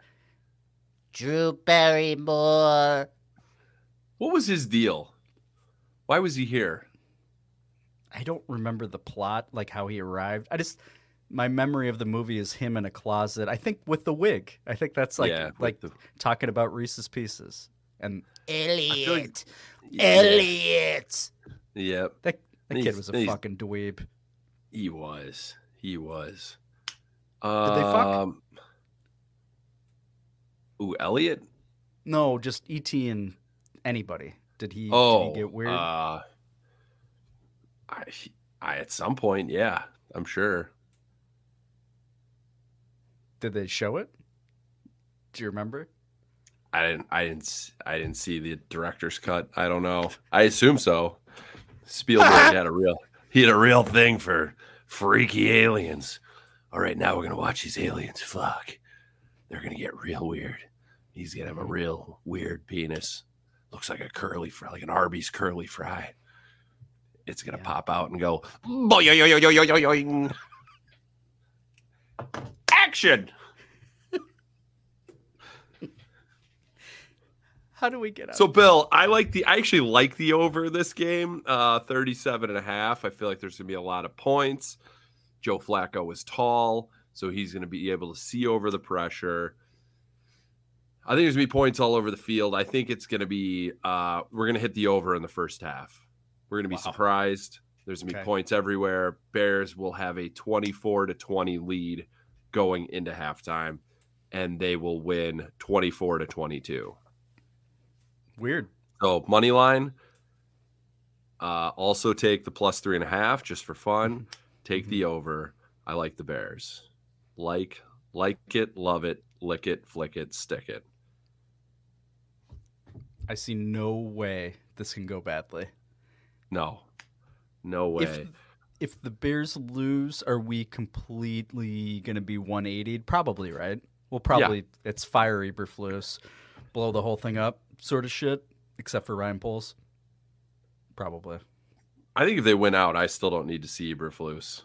Drew Barrymore. What was his deal? Why was he here? I don't remember the plot, like how he arrived. I just my memory of the movie is him in a closet. I think with the wig. I think that's like Yeah, like the- talking about Reese's Pieces. And Elliot. Yeah. Elliot. Yep. that, that kid was a he's- fucking dweeb. He was. He was. Did they fuck? Um, Ooh, Elliot. No, just ET and anybody. Did he? Oh, did he get weird? Uh, I, I at some point, yeah, I'm sure. did they show it? Do you remember? I didn't. I didn't. I didn't see the director's cut. I don't know. I assume so. Spielberg had a real. He had a real thing for freaky aliens. All right, now we're gonna watch these aliens fuck. They're gonna get real weird. He's gonna have a real weird penis. Looks like a curly fry, like an Arby's curly fry. It's gonna pop out and go. "Boing." Action. How do we get out? So Bill, I like the I actually like the over this game, uh 37 and a half. I feel like there's going to be a lot of points. Joe Flacco is tall, so he's going to be able to see over the pressure. I think there's going to be points all over the field. I think it's going to be uh we're going to hit the over in the first half. We're going to be Wow. surprised. There's going to be points everywhere. Bears will have a 24 to 20 lead going into halftime and they will win 24 to 22. Weird. So money line. Uh, also take the plus three and a half just for fun. Take the over. I like the Bears. Like, like it, love it, lick it, flick it, stick it. I see no way this can go badly. No, no way. If if the Bears lose, are we completely going to be 180? Probably, right? We'll probably it's fire Eberflus, blow the whole thing up, sort of shit. Except for Ryan Poles, probably. I think if they win out, I still don't need to see Eberflus.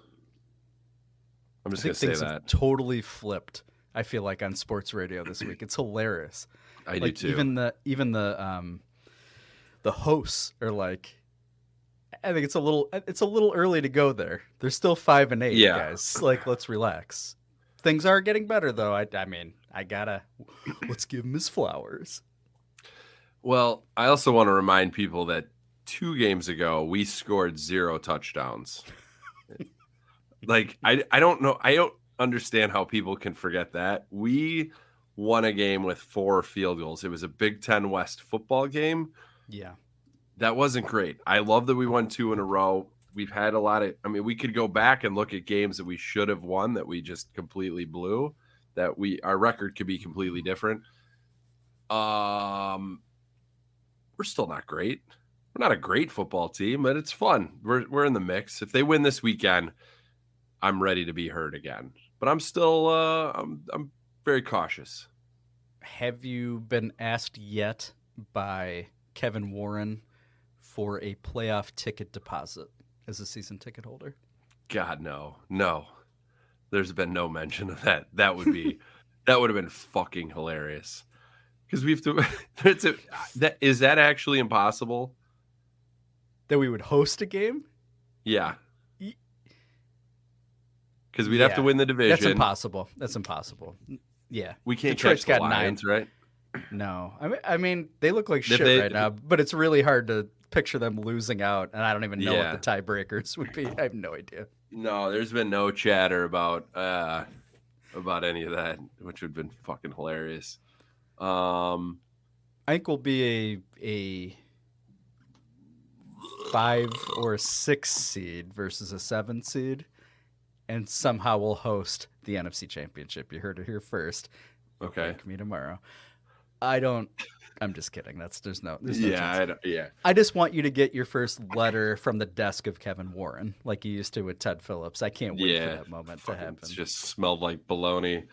I'm just gonna say that. totally flipped. I feel like on sports radio this week, it's hilarious. I do like, too. Even the even the um the hosts are like, I think it's a little it's a little early to go there. They're still five and eight, Yeah. guys. Like, let's relax. Things are getting better though. I I mean, I gotta let's give him his flowers. Well, I also want to remind people that two games ago we scored zero touchdowns. like I I don't know I don't understand how people can forget that. We won a game with four field goals. It was a Big 10 West football game Yeah. that wasn't great. I love that we won two in a row. We've had a lot of. I mean, we could go back and look at games that we should have won that we just completely blew. That we our record could be completely different. Um, we're still not great. We're not a great football team, but it's fun. We're we're in the mix. If they win this weekend, I'm ready to be heard again. But I'm still uh I'm I'm very cautious. Have you been asked yet by Kevin Warren for a playoff ticket deposit as a season ticket holder? God no. No. There's been no mention of that. That would be that would have been fucking hilarious. Cuz we have to it's a, that is that actually impossible? That we would host a game? Yeah. Cuz we'd have to win the division. That's impossible. That's impossible. Yeah. We can't Detroit's catch the got Lions, nine. right? No. I mean, I mean, they look like shit they- right now, but it's really hard to picture them losing out, and I don't even know Yeah. what the tiebreakers would be. I have no idea. No, there's been no chatter about uh about any of that, which would have been fucking hilarious. Um I think we'll be a a five or six seed versus a seven seed, and somehow we'll host the NFC Championship. You heard it here first. Okay. Thank me tomorrow. I don't. I'm just kidding. That's there's no. There's no yeah. I don't, yeah. I just want you to get your first letter from the desk of Kevin Warren, like you used to with Ted Phillips. I can't wait Yeah, for that moment to happen. It just smelled like bologna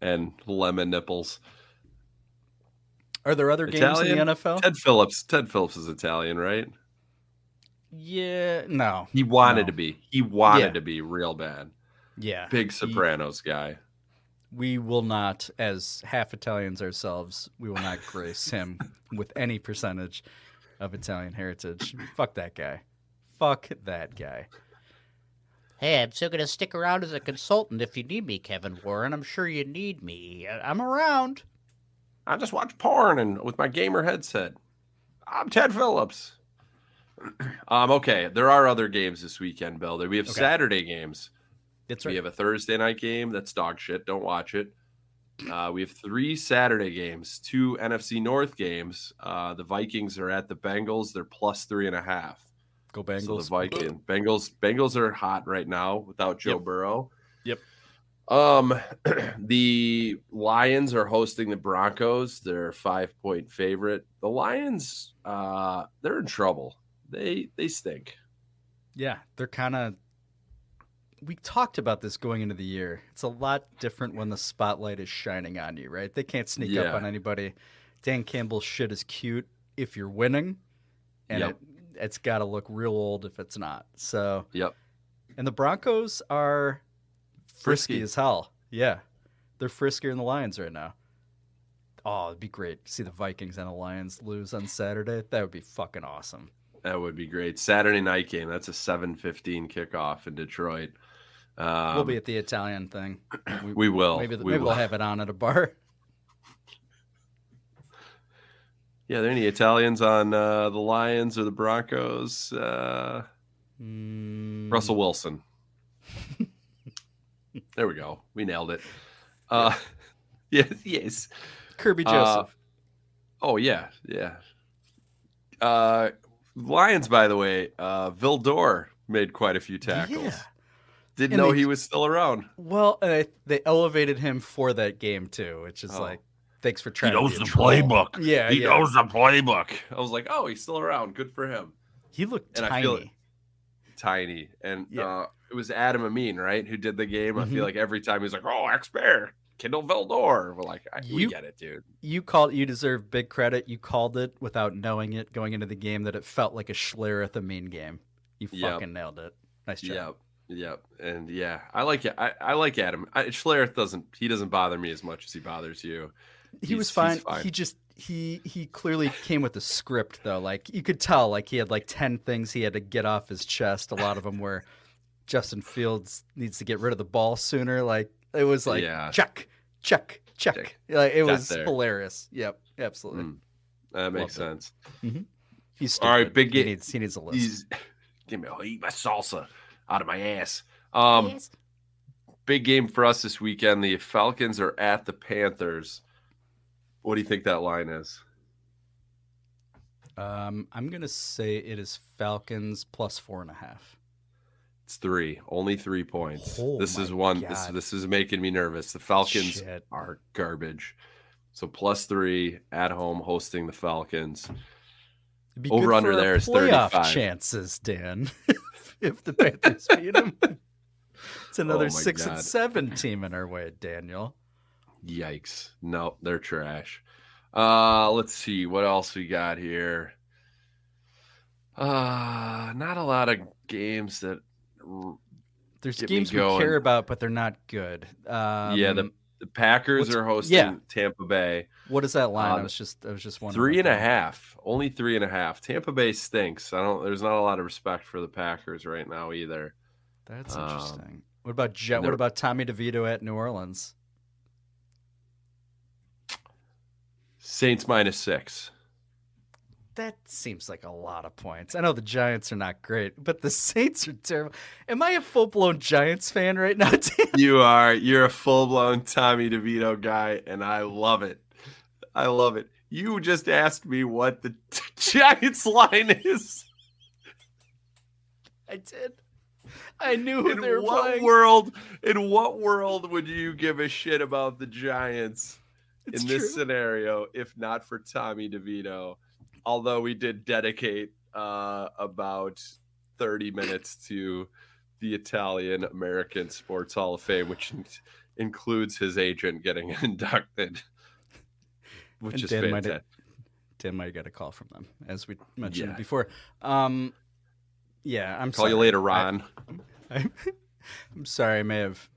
and lemon nipples. Are there other games in the NFL? Ted Phillips. Ted Phillips is Italian, right? Yeah, no. He wanted No. to be. He wanted Yeah. to be real bad. Yeah, Big he- Sopranos guy. we will not, as half Italians ourselves, we will not grace him with any percentage of Italian heritage. Fuck that guy. Fuck that guy. Hey, I'm still going to stick around as a consultant if you need me, Kevin Warren. I'm sure you need me. I- I'm around. I just watch porn and with my gamer headset. I'm Ted Phillips. um, okay, there are other games this weekend, Bill. We have Okay. Saturday games. That's We have a Thursday night game that's dog shit. Don't watch it. Uh, we have three Saturday games, two NFC North games. Uh, the Vikings are at the Bengals. They're plus three and a half. Go So the Bengals. Viking Bengals Bengals are hot right now without Joe Yep. Burrow. Yep. Um, the Lions are hosting the Broncos. They're five point favorite. The Lions, uh, they're in trouble. They they stink. Yeah, they're kind of. We talked about this going into the year. It's a lot different when the spotlight is shining on you, right? They can't sneak Yeah. up on anybody. Dan Campbell's shit is cute if you're winning, and Yep. it, it's got to look real old if it's not. So, Yep. and the Broncos are frisky, Frisky. as hell. Yeah, they're friskier than the Lions right now. Oh, it'd be great to see the Vikings and the Lions lose on Saturday. That would be fucking awesome. That would be great. Saturday night game. That's a seven fifteen kickoff in Detroit. Um, we'll be at the Italian thing. we will. Maybe, We maybe will. we'll have it on at a bar. Yeah, are there any Italians on uh, the Lions or the Broncos? Uh, Mm, Russell Wilson. there we go. We nailed it. Uh, yes, yes. Kirby Uh, Joseph. oh yeah, yeah. Uh, Lions, by the way, uh, Vildor made quite a few tackles. Yeah. Didn't And know they- he was still around. well, and I, they elevated him for that game too, which is Oh. like, thanks for trying. He knows to be a the troll. playbook. Yeah, he yeah. knows the playbook. I was like, oh, he's still around. Good for him. He looked And I tiny. feel it. Tiny, and Yeah. uh, it was Adam Amin, right, who did the game. I Mhm. feel like every time he's like, "Oh, X Bear, Kindle Vildor." We're like, I, we You- get it, dude. You called. You deserve big credit. You called it without knowing it going into the game that it felt like a Schlereth Amin game. You Yep. fucking nailed it. Nice job. Yep, yep, and yeah, I like it. I, I like Adam. I, Schlereth doesn't. He doesn't bother me as much as he bothers you. He He's- was fine. fine. He just he he clearly came with a script though. Like you could tell, like he had like ten things he had to get off his chest. A lot of them were Justin Fields needs to get rid of the ball sooner. Like it was like Yeah. check, check, check. Check. Like it Got was there. hilarious. Yep, absolutely. Mm, that makes Loved sense. He's All right, stupid. big he ga- needs he needs a list. He's give me eat my salsa out of my ass. Um, Yes. big game for us this weekend. The Falcons are at the Panthers. What do you think that line is? Um, I'm gonna say it is Falcons plus four and a half. It's three, only three points. Oh this is one. This God. this is making me nervous. The Falcons Shit. are garbage. So plus three at home hosting the Falcons. Be Over good under for there is playoff 35. chances, Dan. if the Panthers beat them, it's another Oh six God. and seven team in our way, Daniel. Yikes! No, they're trash. Uh, let's see what else we got here. Uh, not a lot of games that. r- There's games we care about, but they're not good. Um, yeah, the, the Packers what's- are hosting yeah. Tampa Bay. what is that line? Uh, I was just I was just wondering. Three and a half, only three and a half. Tampa Bay stinks. I don't. There's not a lot of respect for the Packers right now either. that. That's Um, interesting. What about Je- and what about Tommy DeVito at New Orleans? Saints minus six. That seems like a lot of points. I know the Giants are not great, but the Saints are terrible. Am I a full blown Giants fan right now? Dan? You are. You're a full blown Tommy DeVito guy, and I love it. I love it. You just asked me what the Giants line is. I did. I knew who In they were what playing. world? In what world would you give a shit about the Giants It's in this true. scenario if not for Tommy DeVito? Although we did dedicate uh, about 30 minutes to the Italian American Sports Hall of Fame, which includes his agent getting inducted, which And is Dan might fantastic. Dan might get a call from them, as we mentioned Yeah. before. Um, yeah, I'm Call you sorry. later, I- Ron. I, I'm sorry. I may have,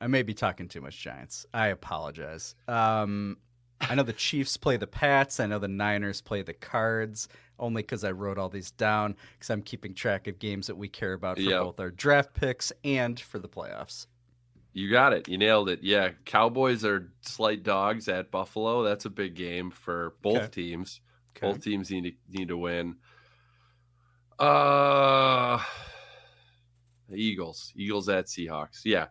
I may be talking too much Giants. I apologize. Um, I know the Chiefs play the Pats. I know the Niners play the Cards. Only because I wrote all these down because I'm keeping track of games that we care about for Yep. both our draft picks and for the playoffs. You got it. You nailed it. Yeah, Cowboys are slight dogs at Buffalo. That's a big game for both Okay. teams. Okay. Both teams need to need to win. Uh Eagles. Eagles at Seahawks. Yeah.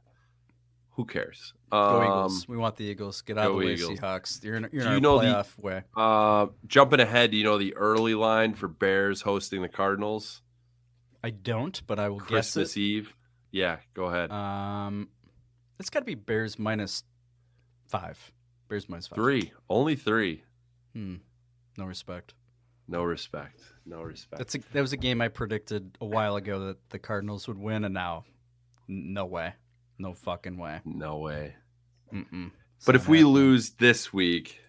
Who cares? Go Um, Eagles. We want the Eagles. Get out of the way, Eagles. Seahawks. You're in, you're in you know the- playoff way. Uh jumping ahead, do you know the early line for Bears hosting the Cardinals? I don't, but I will Christmas guess it. Eve. Yeah, go ahead. Um, it's got to be Bears minus five. Bears minus five. three. Only three. Hmm. No respect. No respect. No respect. That's a, that was a game I predicted a while ago that the Cardinals would win, and now, no way, no fucking way. no way. Mm-mm. But if we lose this week,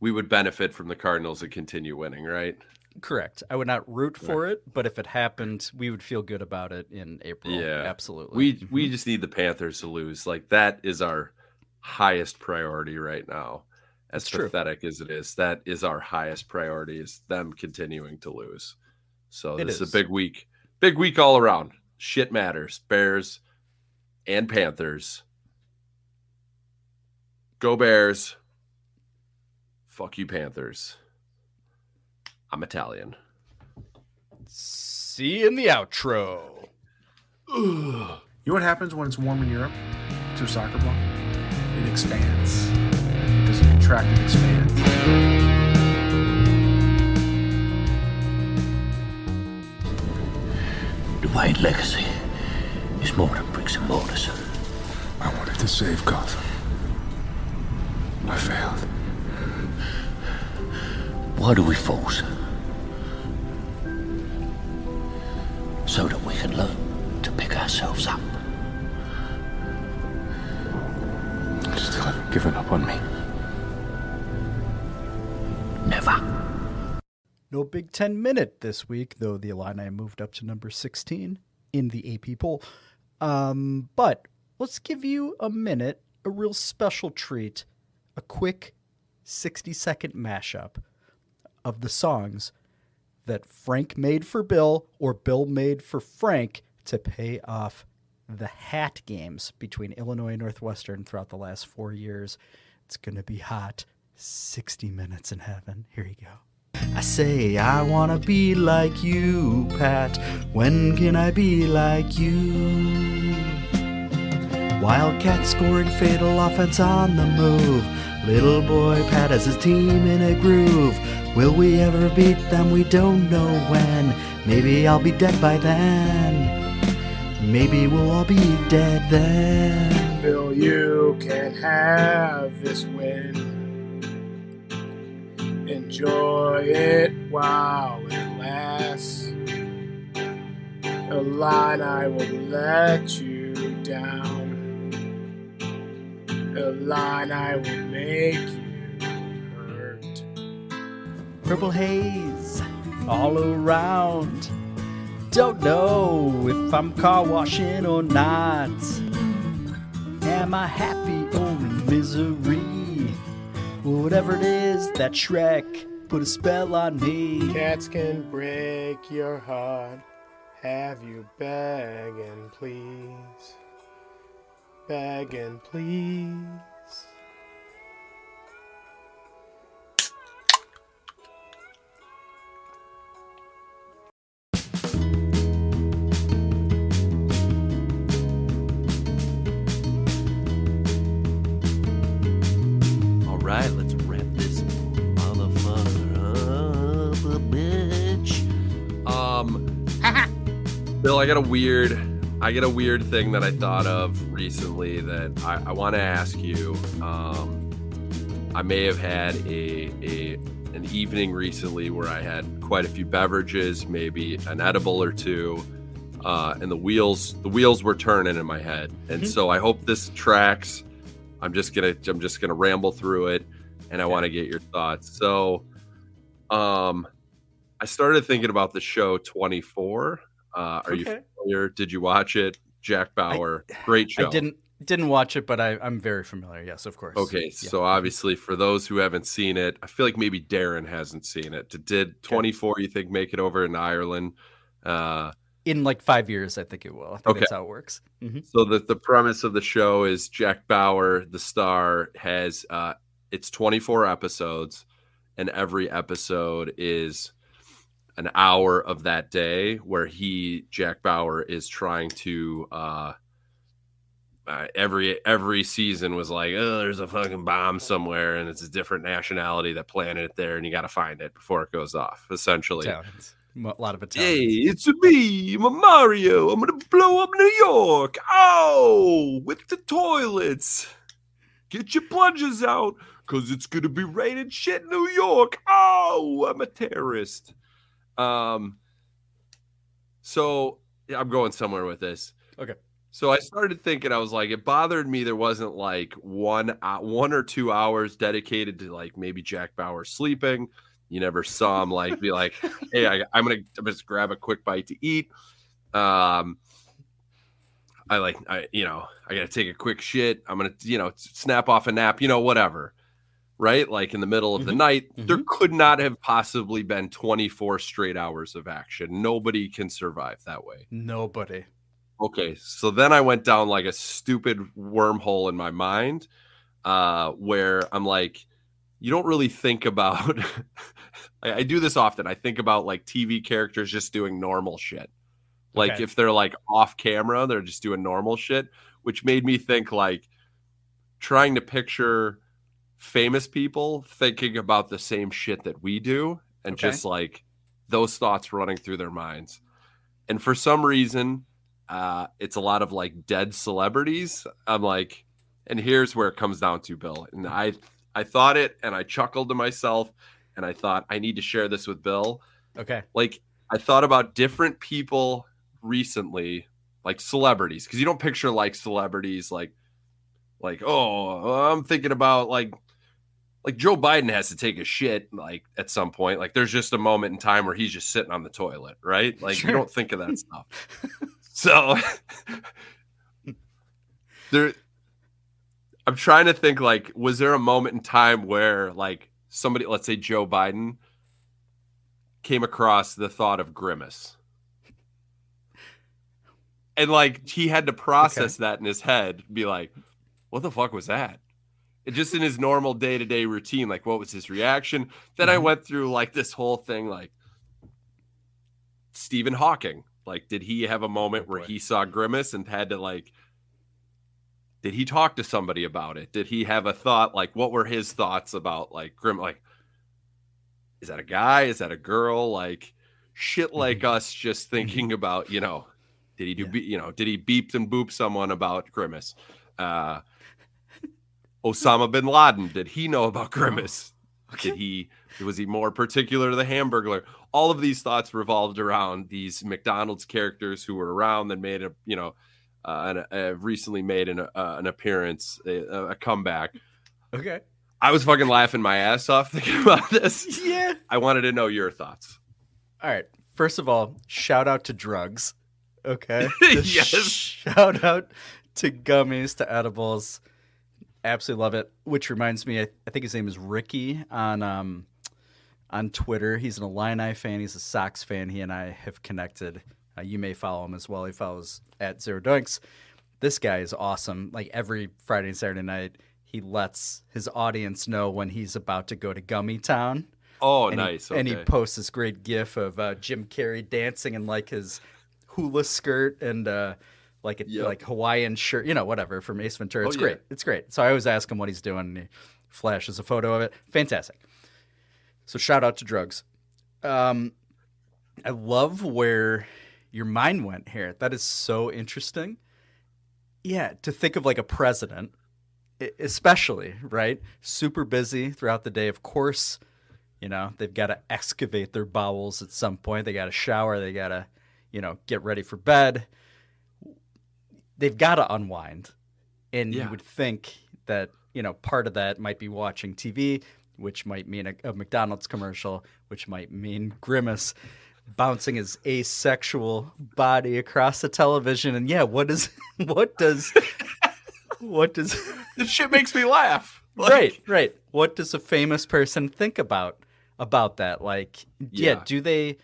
we would benefit from the Cardinals and continue winning, right? correct, I would not root for it, but if it happened, we would feel good about it in April. Yeah, absolutely. We we mm-hmm. just need the Panthers to lose. Like that is our highest priority right now. As It's true. pathetic as it is, that is our highest priority is them continuing to lose. So It this is is. a big week. Big week all around. Shit matters. Bears and Panthers. Go Bears. Fuck you Panthers. I'm Italian. See you in the outro. You know what happens when it's warm in Europe to a soccer ball? It expands. It doesn't contract, it expands. The Wayne legacy is more than bricks and mortars. I wanted to save Gotham. I failed. Why do we force? So that we can learn to pick ourselves up. You still haven't given up on me. Never. No Big Ten minute this week, though the Illini moved up to number 16 in the AP poll. Um, but let's give you a minute, a real special treat, a quick 60 second mashup of the songs that Frank made for Bill or Bill made for Frank to pay off the hat games between Illinois and Northwestern throughout the last four years. It's going to be hot. 60 minutes in heaven. Here you go. I say, I want to be like you, Pat. When can I be like you? Wildcat scoring fatal offense on the move. Little boy Pat has his team in a groove. Will we ever beat them? We don't know when. Maybe I'll be dead by then. Maybe we'll all be dead then. Bill, you can have this win. Enjoy it while it lasts. The line I will let you down. The line I will make you hurt. Purple haze all around. Don't know if I'm car washing or not. Am I happy or in misery? Whatever it is, that Shrek put a spell on me. Cats can break your heart. Have you begging, please? Begging, please. Bill, I got a weird, I got a weird thing that I thought of recently that I, I want to ask you. Um, I may have had a a an evening recently where I had quite a few beverages, maybe an edible or two, uh, and the wheels the wheels were turning in my head. And Mhm. so I hope this tracks. I'm just gonna I'm just gonna ramble through it, and I want to get your thoughts. So, um, I started thinking about the show 24. Uh, are you Okay. familiar? Did you watch it? Jack Bauer, great show. I didn't didn't watch it, but I, I'm very familiar. Yes, of course. Okay, Yeah. so obviously for those who haven't seen it, I feel like maybe Darren hasn't seen it. Did- Did 24 you think make it over in Ireland? Uh in like five years, I think it will. I think Okay. that's how it works. Mhm. So the the premise of the show is Jack Bauer, the star, has uh it's 24 episodes and every episode is an hour of that day where he Jack Bauer is trying to uh uh, every every season was like, oh, there's a fucking bomb somewhere, and it's a different nationality that planted it there, and you got to find it before it goes off. Essentially, Italians. A lot of Hey, it's me, I'm a Mario. I'm gonna blow up New York. Oh, with the toilets. Get your plungers out, cause it's gonna be raining shit in New York. Oh, I'm a terrorist. Um. So yeah, I'm going somewhere with this. Okay. So I started thinking, I was like, it bothered me. There wasn't like one uh, one or two hours dedicated to like maybe Jack Bauer sleeping. You never saw him like be like, hey, I, I'm gonna just grab a quick bite to eat. Um, I like I you know I gotta take a quick shit. I'm gonna you know snap off a nap. You know whatever. Right, like in the middle of the night, there could not have possibly been 24 straight hours of action. Nobody can survive that way. Nobody. Okay, so then I went down like a stupid wormhole in my mind, uh, where I'm like, you don't really think about. I, I do this often. I think about like TV characters just doing normal shit. Like Okay. if they're like off camera, they're just doing normal shit, which made me think like trying to picture famous people thinking about the same shit that we do and Okay. just like those thoughts running through their minds. And for some reason, uh, it's a lot of like dead celebrities. I'm like, and here's where it comes down to, Bill. And I I thought it and I chuckled to myself and I thought I need to share this with Bill. Okay. Like I thought about different people recently, like celebrities, because you don't picture like celebrities like like, oh, I'm thinking about like like Joe Biden has to take a shit like at some point. Like there's just a moment in time where he's just sitting on the toilet, right? Like Sure. you don't think of that stuff. So there I'm trying to think like was there a moment in time where like somebody let's say Joe Biden came across the thought of grimace. And like he had to process that in his head, be like, what the fuck was that? Just in his normal day to day routine, like what was his reaction? Then I Mhm. went through like this whole thing, like Stephen Hawking. Like, did he have a moment where he saw grimace and had to like did he talk to somebody about it? Did he have a thought? Like, what were his thoughts about like Grim? Like, is that a guy? Is that a girl? Like, shit like us just thinking about, you know, did he do, be, you know, did he beep and boop someone about Grimace? Uh, Osama bin Laden, did he know about Grimace? Did he, was he more particular to the Hamburglar? All of these thoughts revolved around these McDonald's characters who were around that made a, you know, uh, an, uh, recently made an, uh, an appearance, a, a comeback. Okay. I was fucking laughing my ass off thinking about this. Yeah. I wanted to know your thoughts. All right. First of all, shout out to drugs. Okay. Yes. Shout out to gummies, to edibles. Absolutely love it. Which reminds me, I, I think his name is Ricky on um on Twitter. He's an Illini fan. He's a Sox fan. He and I have connected. Uh, you may follow him as well. He follows at Zero Doinks. This guy is awesome. Like every Friday and Saturday night, he lets his audience know when he's about to go to Gummy Town. Oh, And he- nice. And he posts this great gif of uh, Jim Carrey dancing in like his hula skirt and uh, like a Yep. like Hawaiian shirt, you know, whatever from Ace Ventura. Oh, It's yeah. great. It's great. So I always ask him what he's doing, and he flashes a photo of it. Fantastic. So shout out to drugs. Um, I love where your mind went here. That is so interesting. Yeah, to think of like a president, especially right, super busy throughout the day. Of course, you know they've got to excavate their bowels at some point. They got to shower. They got to, you know, get ready for bed. They've got to unwind, and Yeah. you would think that you know part of that might be watching TV, which might mean a, a McDonald's commercial, which might mean Grimace bouncing his asexual body across the television. And yeah, what does what does what does this shit makes me laugh. right, right. What does a famous person think about about that? Like, yeah, Yeah. do they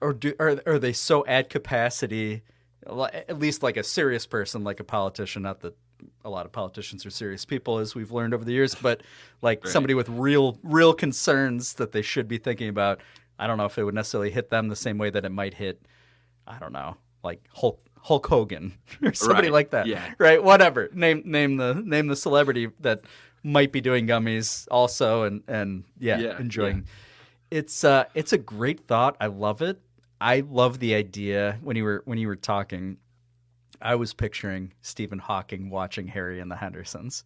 or do are are they so at capacity? At least like a serious person, like a politician. Not that a lot of politicians are serious people, as we've learned over the years, but like Right. somebody with real real concerns that they should be thinking about. I don't know if it would necessarily hit them the same way that it might hit. I don't know, like Hulk Hulk Hogan or somebody Right, like that. yeah. Right. Whatever. Name name the name the celebrity that might be doing gummies also and and yeah, Yeah, enjoying. It's uh it's a great thought. I love it. I love the idea when you were when you were talking. I was picturing Stephen Hawking watching Harry and the Hendersons.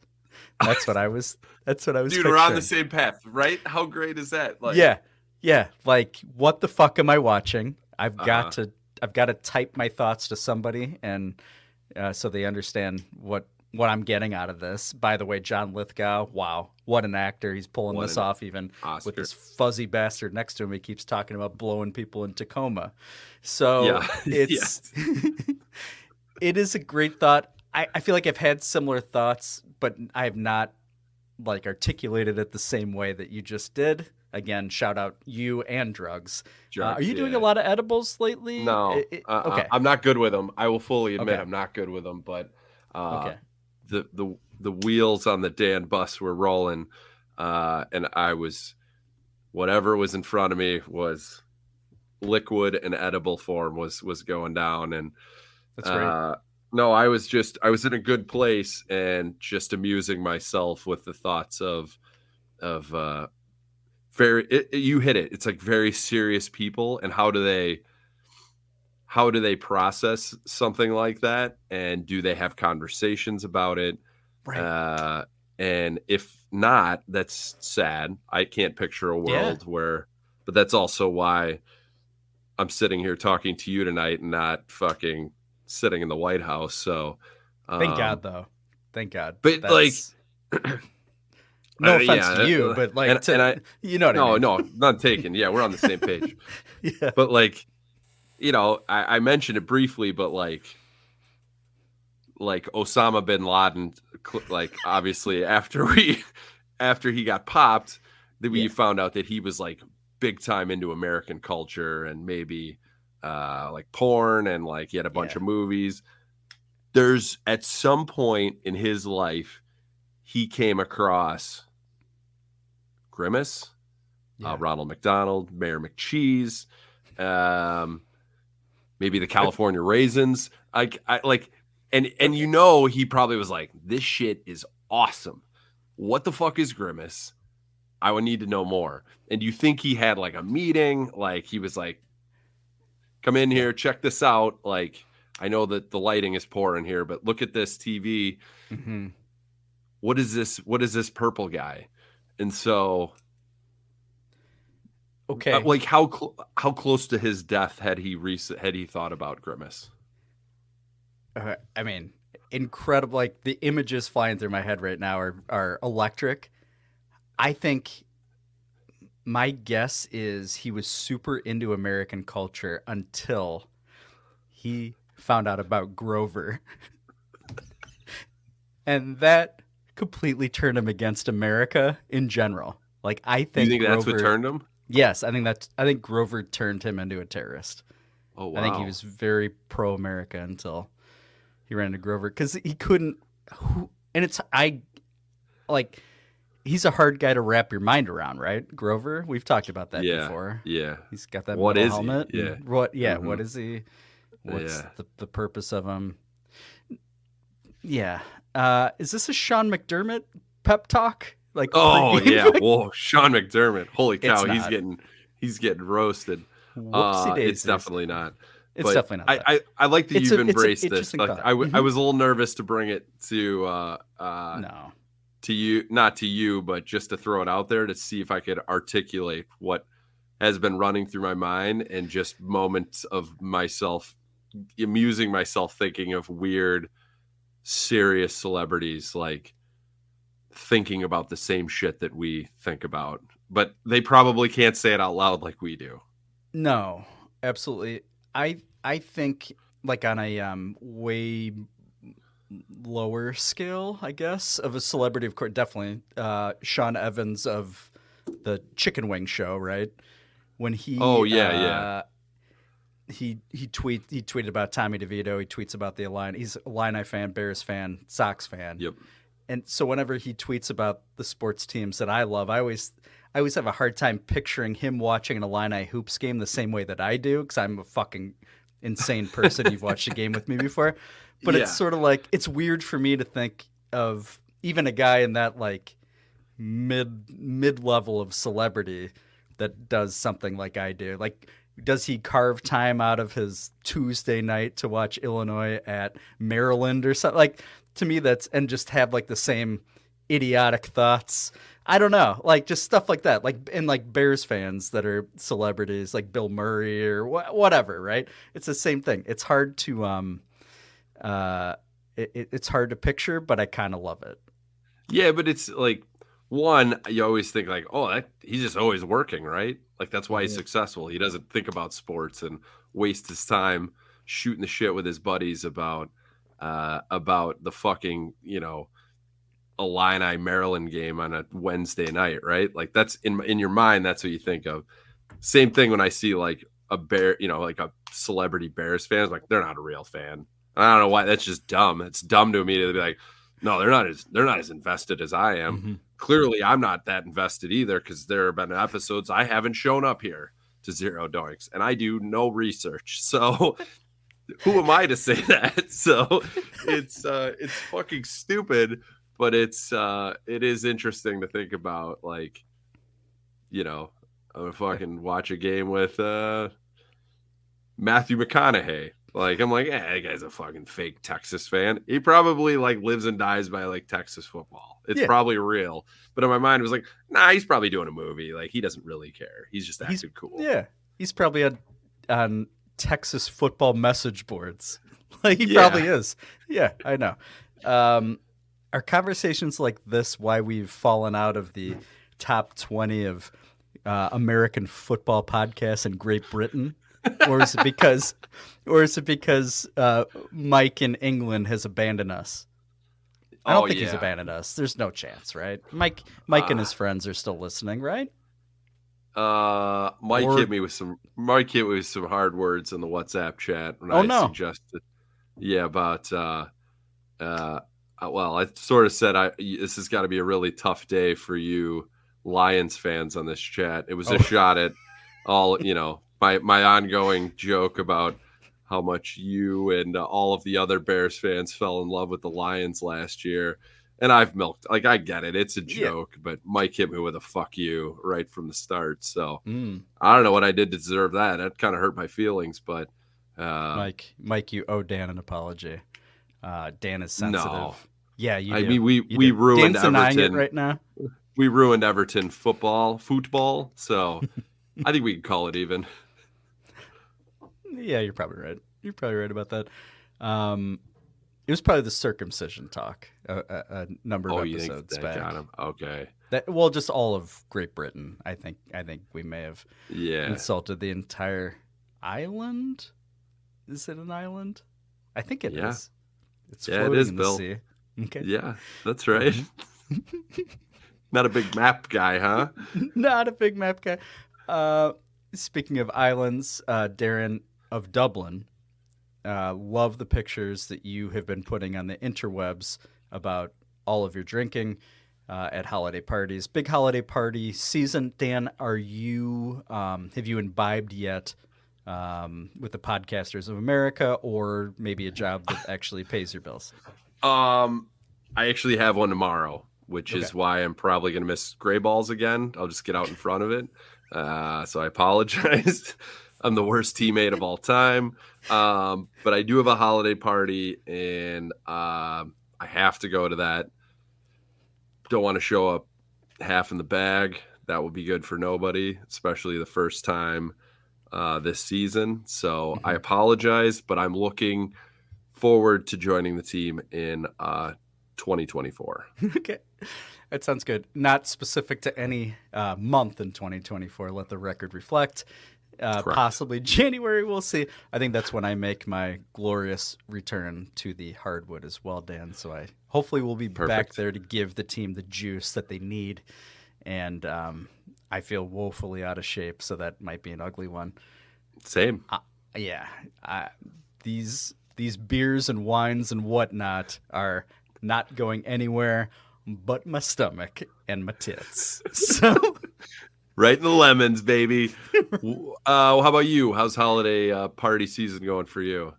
That's what I was. That's what I was. Dude, we're on the same path, right? How great is that? Like, yeah, yeah. Like, what the fuck am I watching? I've Uh-huh. got to. I've got to type my thoughts to somebody, and uh, so they understand what what I'm getting out of this. By the way, John Lithgow, wow, what an actor! He's pulling What this off, even Oscar. with this fuzzy bastard next to him. He keeps talking about blowing people in Tacoma. So Yeah. it's it is a great thought. I, I feel like I've had similar thoughts, but I have not like articulated it the same way that you just did. Again, shout out you and drugs. Uh, are you doing a lot of edibles lately? No, It- it- uh-uh. okay. I'm not good with them. I will fully admit Okay. I'm not good with them. But uh, Okay. The the the wheels on the Dan bus were rolling, uh, and I was whatever was in front of me was liquid and edible form was was going down, and That's great. uh, no, I was just I was in a good place and just amusing myself with the thoughts of of uh, very it, it- you hit it. It's like very serious people, and how do they how do they process something like that, and do they have conversations about it? Right. Uh, and if not, that's sad. I can't picture a Yeah. world where, but that's also why I'm sitting here talking to you tonight and not fucking sitting in the White House. So, Thank um, God, though. Thank God. But That's- no uh, offense yeah, to you, uh, but like, and, to, and I, you know what no, I mean? no, not taken. Yeah, we're on the same page. yeah. But like, you know, I, I mentioned it briefly, but like, like Osama bin Laden, like obviously after we, after he got popped, that we found out that he was like big time into American culture and maybe uh like porn and like he had a bunch of movies. There's at some point in his life, he came across Grimace, uh, Ronald McDonald, Mayor McCheese, um, maybe the California Raisins. I, I like and and you know he probably was like, "This shit is awesome. What the fuck is Grimace? I would need to know more." And you think he had like a meeting, like he was like, "Come in here, check this out." Like, I know that the lighting is poor in here, but look at this TV. Mm-hmm. What is this? What is this purple guy? And so, Okay. uh, like how cl- how close to his death had he rec- had he thought about Grimace? Uh, I mean, incredible. Like the images flying through my head right now are are electric. I think my guess is he was super into American culture until he found out about Grover. and that completely turned him against America in general. Like I You think think that's what turned him? Yes, I think that's I think Grover turned him into a terrorist. Oh wow! I think he was very pro America until he ran into Grover because he couldn't. Who, and it's I like he's a hard guy to wrap your mind around, right? Grover, we've talked about that Yeah, before. yeah. he's got that what is is he? Yeah. what? Yeah, what Mhm. is he? What's Yeah. the the purpose of him? Yeah, uh, is this a Sean McDermott pep talk? Like, Oh yeah, whoa, Sean McDermott. Holy cow, he's getting he's getting roasted. Uh, it's definitely not. It's But definitely not I. I, I like that It's you've a- embraced this. Like. I, w- I Mhm. was a little nervous to bring it to uh, uh, no to you, not to you, but just to throw it out there to see if I could articulate what has been running through my mind and just moments of myself amusing myself thinking of weird, serious celebrities like thinking about the same shit that we think about, but they probably can't say it out loud like we do. No, absolutely. I I think like on a um way lower scale, I guess, of a celebrity, of course, definitely uh, Sean Evans of the Chicken Wing Show, right? When he Oh, yeah, uh, yeah. He he tweet he tweeted about Tommy DeVito. He tweets about the Illini. He's a Illini fan, Bears fan, Sox fan. Yep. And so whenever he tweets about the sports teams that I love, I always I always have a hard time picturing him watching an Illini hoops game the same way that I do because I'm a fucking insane person. You've watched a game with me before, but Yeah. it's sort of like it's weird for me to think of even a guy in that like mid mid level of celebrity that does something like I do. Like, does he carve time out of his Tuesday night to watch Illinois at Maryland or something? Like, to me, that's and just have like the same idiotic thoughts. I don't know, like just stuff like that. Like, and like Bears fans that are celebrities, like Bill Murray or wh- whatever, right? It's the same thing. It's hard to, um, uh, it, it- it's hard to picture, but I kind of love it. Yeah, but it's like one, you always think like, oh, that, he's just always working, right? Like that's why he's Yeah. successful. He doesn't think about sports and waste his time shooting the shit with his buddies about uh about the fucking, you know, Illini Maryland game on a Wednesday night, right? Like that's in in your mind, that's what you think of. Same thing when I see like a bear, you know, like a celebrity Bears fan, it's like they're not a real fan. I don't know why. That's just dumb. It's dumb to immediately be like, no, they're not as they're not as invested as I am. Mm-hmm. Clearly, I'm not that invested either because there have been episodes I haven't shown up here to Zero Doinks, and I do no research. So, who am I to say that? So, it's uh, it's fucking stupid, but it's uh, it is interesting to think about. Like, you know, I'm gonna fucking watch a game with uh, Matthew McConaughey. Like I'm like, yeah, that guy's a fucking fake Texas fan. He probably like lives and dies by like Texas football. It's Yeah. probably real. But in my mind, it was like, nah, he's probably doing a movie. Like he doesn't really care. He's just acting He's- cool. Yeah, he's probably on on Texas football message boards. Like he Yeah. probably is. Yeah, I know. Um, are conversations like this why we've fallen out of the top twenty of uh, American football podcasts in Great Britain, or is it because, or is it because uh, Mike in England has abandoned us? I don't Oh, think he's abandoned us. There's no chance, right? Mike, Mike and Ah. his friends are still listening, right? Uh, Mike Or- hit me with some. Mike hit me with some hard words in the WhatsApp chat when Oh, I no. suggested. Yeah, about uh, uh, uh, well, I sort of said I this has got to be a really tough day for you Lions fans on this chat. It was Oh. a shot at all you know my my ongoing joke about how much you and uh, all of the other Bears fans fell in love with the Lions last year. And I've milked, like, I get it. It's a Yeah. joke, but Mike hit me with a fuck you right from the start. So Mm. I don't know what I did to deserve that. That kind of hurt my feelings, but uh, Mike, Mike, you owe Dan an apology. Uh, Dan is sensitive. No. Yeah, you. I do. mean, we You we do. ruined Dan's Everton right now. We ruined Everton football, football. So I think we can call it even. Yeah, you're probably right. You're probably right about that. Um, it was probably the circumcision talk a, a, a number of Oh, episodes back. got him? Okay. That well, just all of Great Britain. I think. I think we may have Yeah. insulted the entire island. Is it an island? I think it is. Yeah. It's yeah, it is, in the Bill. sea. Okay. Yeah, that's right. Not a big map guy, huh? Not a big map guy. Uh, speaking of islands, uh, Darren of Dublin, uh, love the pictures that you have been putting on the interwebs about all of your drinking uh, at holiday parties. Big holiday party season. Dan, are you um, have you imbibed yet um, with the Podcasters of America, or maybe a job that actually pays your bills? Um, I actually have one tomorrow, which is why I'm probably going to miss gray balls again. I'll just get out in front of it. Uh, so I apologize. I'm the worst teammate of all time. Um, but I do have a holiday party, and um, I have to go to that. Don't want to show up half in the bag. That would be good for nobody, especially the first time uh, this season. So I apologize, but I'm looking forward to joining the team in uh, 2024. okay. That sounds good. Not specific to any uh, month in 2024. Let the record reflect. Uh, possibly January. We'll see. I think that's when I make my glorious return to the hardwood as well, Dan. So I hopefully we'll be back there to give the team the juice that they need. And um, I feel woefully out of shape, so that might be an ugly one. Same. Uh, yeah, I, these these beers and wines and whatnot are not going anywhere but my stomach and my tits. So Right in the lemons, baby. Uh, how about you? How's holiday uh, party season going for you?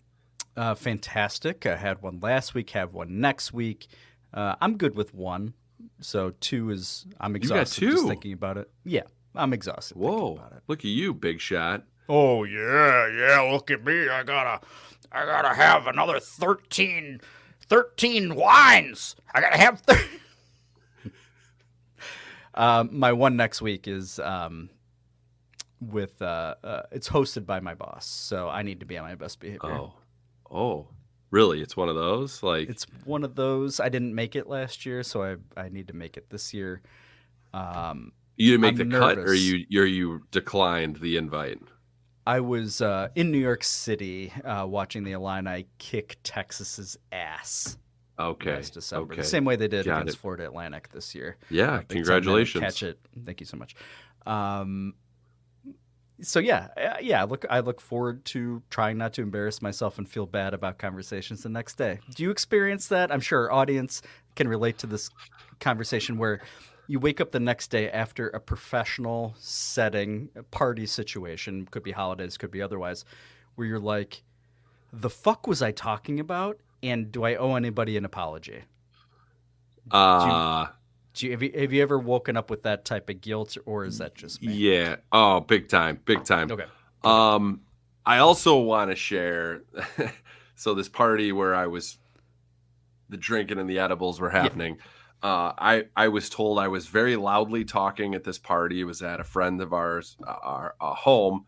uh, fantastic. I had one last week. Have one next week. Uh, I'm good with one. So two is I'm You got exhausted just two? thinking about it. Yeah, I'm exhausted. Whoa! Look at you, big shot. Oh yeah, yeah. Look at me. I gotta, I gotta have another 13, 13 wines. I gotta have. Thir- Um, my one next week is um, with uh, uh, it's hosted by my boss, so I need to be on my best behavior. Oh, oh, really? It's one of those. Like It's one of those. I didn't make it last year, so I I need to make it this year. Um, you didn't make I'm the cut, or you you you declined the invite. I was uh, in New York City uh, watching the Illini kick Texas's ass. Okay. last December, okay. the same way they did Got against it. Florida Atlantic this year. Yeah, big 10 minute congratulations. Catch it. Thank you so much. Um, so yeah, uh, yeah. Look, I look forward to trying not to embarrass myself and feel bad about conversations the next day. Do you experience that? I'm sure our audience can relate to this conversation where you wake up the next day after a professional setting, a party situation, could be holidays, could be otherwise, where you're like, the fuck was I talking about? And do I owe anybody an apology? Uh Do you, have, you, have you ever woken up with that type of guilt, or is that just me? Yeah. Oh, big time, big time. Okay. Um, I also want to share. so this party where I was, the drinking and the edibles were happening. Uh, I I was told I was very loudly talking at this party. It was at a friend of ours, uh, our uh, home,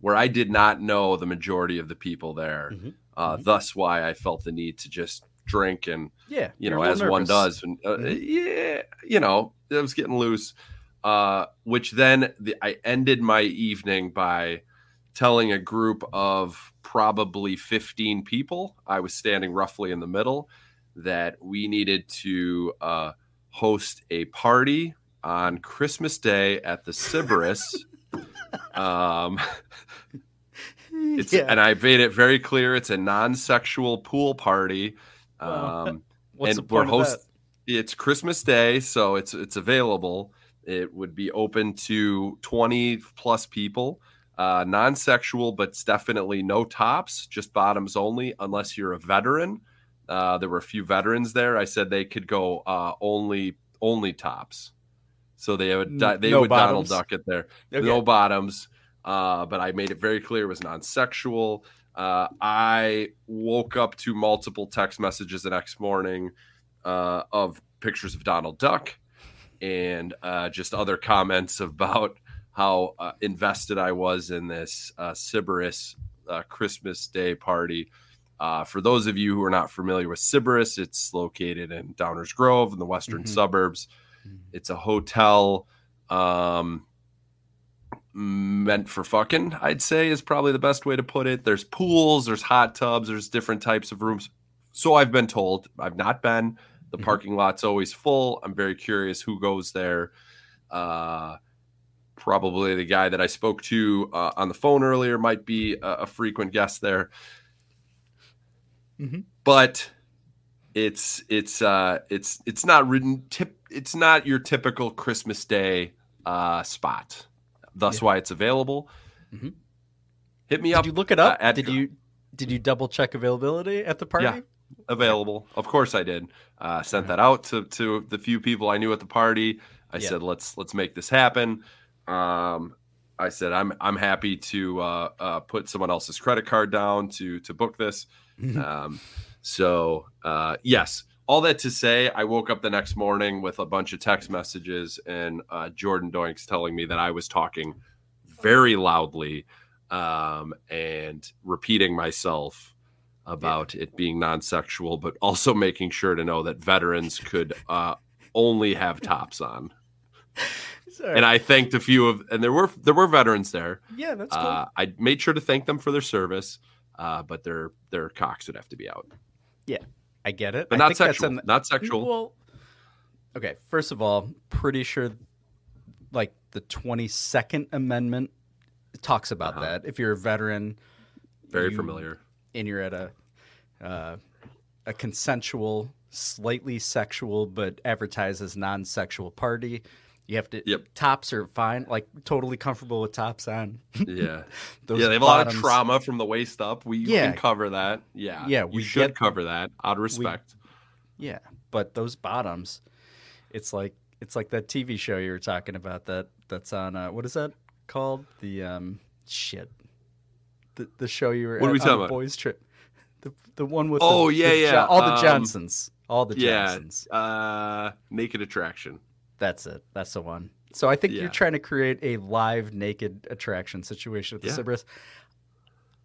where I did not know the majority of the people there. Mm-hmm. Uh, Thus, why I felt the need to just drink and Yeah, you know, as little one does. And uh, yeah, you know, it was getting loose. Uh, which then the, I ended my evening by telling a group of probably 15 people. I was standing roughly in the middle that we needed to uh, host a party on Christmas Day at the Sybaris. um, Yeah. and I made it very clear it's a non-sexual pool party. Um, What's and we're host. It's Christmas Day, so it's it's available. It would be open to twenty plus people. uh, non-sexual, but it's definitely no tops, just bottoms only, unless you're a veteran. Uh, there were a few veterans there. I said they could go uh, only only tops, so they would they no would Donald? Duck it there. Okay. No bottoms, uh, but I made it very clear it was non-sexual. Uh, I woke up to multiple text messages the next morning uh, of pictures of Donald Duck and uh, just other comments about how uh, invested I was in this uh, Sybaris uh, Christmas Day party. Uh, for those of you who are not familiar with Sybaris, it's located in Downers Grove in the western Mhm. suburbs. It's a hotel um, meant for fucking, I'd say, is probably the best way to put it. There's pools, there's hot tubs, there's different types of rooms. So I've been told. I've not been. The parking lot's always full. I'm very curious who goes there. Uh, probably the guy that I spoke to uh, on the phone earlier might be a, a frequent guest there. Mhm. But it's it's uh it's it's not written tip it's not your typical Christmas Day uh spot. Thus why it's available. Mhm. Hit me Did up. Did you look it up? uh, did you did you double check availability at the party? Yeah, available. Of course I did. Uh, sent that out to to the few people I knew at the party. I Yeah. said let's let's make this happen. Um, I said I'm I'm happy to uh, uh, put someone else's credit card down to to book this. um, so uh, yes, all that to say, I woke up the next morning with a bunch of text messages and uh, Jordan Doinks telling me that I was talking very loudly um, and repeating myself about it being non-sexual, but also making sure to know that veterans could uh, only have tops on. Sorry. And I thanked a few of, and there were there were veterans there. Yeah, that's cool. Uh, I made sure to thank them for their service, uh, but their their cocks would have to be out. Yeah, I get it. But I not think that's sexual. Not sexual. Well, okay. First of all, pretty sure, like the Twenty Second Amendment talks about Uh-huh. that. If you're a veteran, Very you- familiar. and you're at a uh, a consensual, slightly sexual, but advertised as non-sexual party. You have to. Yep. Tops are fine. Like totally comfortable with tops on. Yeah. Those yeah, they have a lot of trauma from the waist up. We Yeah. can cover that. Yeah. Yeah, we should get- cover that out of respect. Yeah, but those bottoms, it's like it's like that TV show you were talking about that that's on uh, what is that called? The um shit. The the show you were What are we talking about? boys trip. The the one with oh the, yeah, the yeah. All the um, Johnsons. All the yeah, Johnsons. Uh, naked attraction. That's it. That's the one. So I think Yeah. you're trying to create a live naked attraction situation with the Yeah. Sybaris.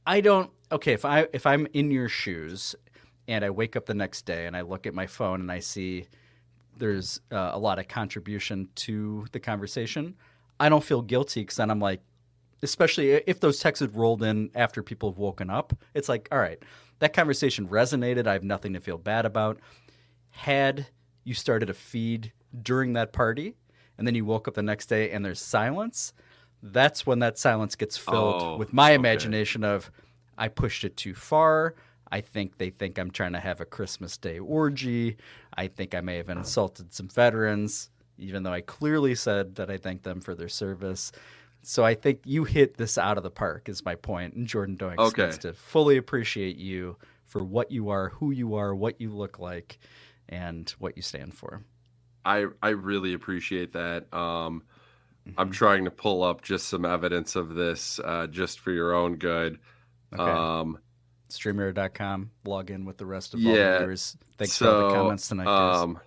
I don't. Okay, if I if I'm in your shoes and I wake up the next day and I look at my phone and I see there's uh, a lot of contribution to the conversation, I don't feel guilty because then I'm like, especially if those texts had rolled in after people have woken up, it's like, all right, that conversation resonated. I have nothing to feel bad about. Had you started a feed during that party and then you woke up the next day and there's silence, that's when that silence gets filled Oh, with my okay. imagination of I pushed it too far. I think they think I'm trying to have a Christmas Day orgy. I think I may have insulted some veterans, even though I clearly said that I thank them for their service. So I think you hit this out of the park, is my point. And Jordan Doinks Okay. needs to fully appreciate you for what you are, who you are, what you look like, and what you stand for. I I really appreciate that. Um, I'm Mm-hmm. trying to pull up just some evidence of this, uh, just for your own good. Okay. Um, Streamer.com, log in with the rest of all the yeah. viewers. Thanks for all the comments tonight, guys. Um,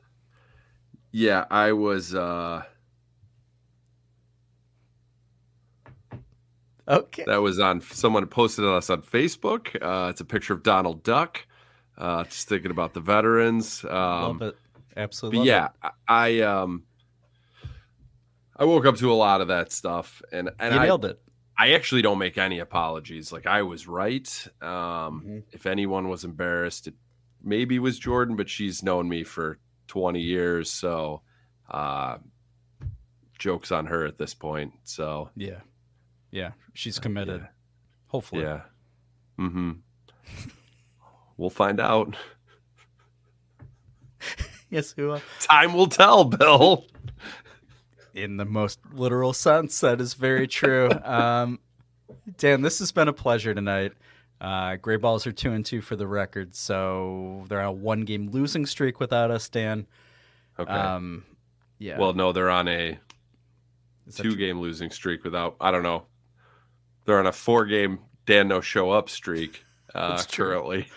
yeah, I was. Uh, okay. That was on. Someone posted on us on Facebook. Uh, it's a picture of Donald Duck. Uh, just thinking about the veterans. Um, love it. Absolutely. Yeah, it. I, um, I woke up to a lot of that stuff, and and You I, nailed it. I actually don't make any apologies. Like I was right. Um, Mm-hmm. if anyone was embarrassed, it maybe was Jordan, but she's known me for 20 years, so uh, jokes on her at this point. So Yeah. Yeah. She's committed. Hopefully. yeah, mm-hmm. we'll find out. Yes, who uh, Time will tell, Bill. in the most literal sense, that is very true. um, Dan, this has been a pleasure tonight. Uh, Gray Balls are two and two for the record, so they're on a one game losing streak without us, Dan. Okay. Um, yeah. Well, no, they're on a two game losing streak without, I don't know. They're on a four game Dan no show up streak uh, That's true. currently.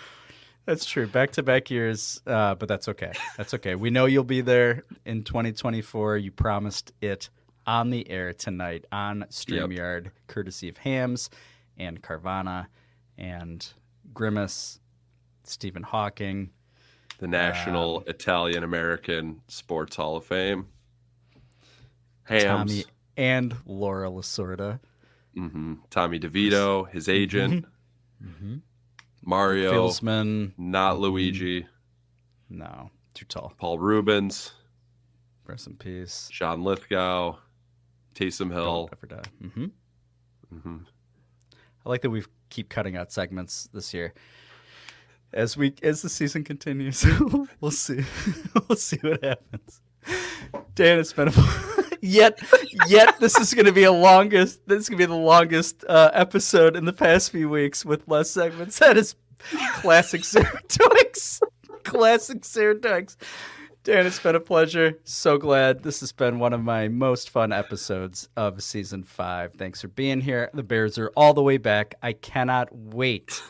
That's true. Back to back years, uh, but that's okay. That's okay. We know you'll be there in 2024. You promised it on the air tonight on StreamYard, courtesy of Hamm's and Carvana and Grimace, Stephen Hawking. The National Um, Italian American Sports Hall of Fame. Hamm's. Tommy and Laura Lasorda. hmm Tommy DeVito, his agent. Mhm. Mario. Feelsmen. Not Luigi. No, too tall. Paul Reubens. Rest in peace. Sean Lithgow. Taysom Hill. Don't ever die. hmm Mm-hmm. I like that we keep cutting out segments this year. As we as the season continues, we'll see. we'll see what happens. Dan, it's been a yet yet this is going to be a longest. This is going to be the longest uh, episode in the past few weeks with less segments. That is classic Twix. classic Sarah Dan, it's been a pleasure. So glad this has been one of my most fun episodes of season five. Thanks for being here. The Bears are all the way back. I cannot wait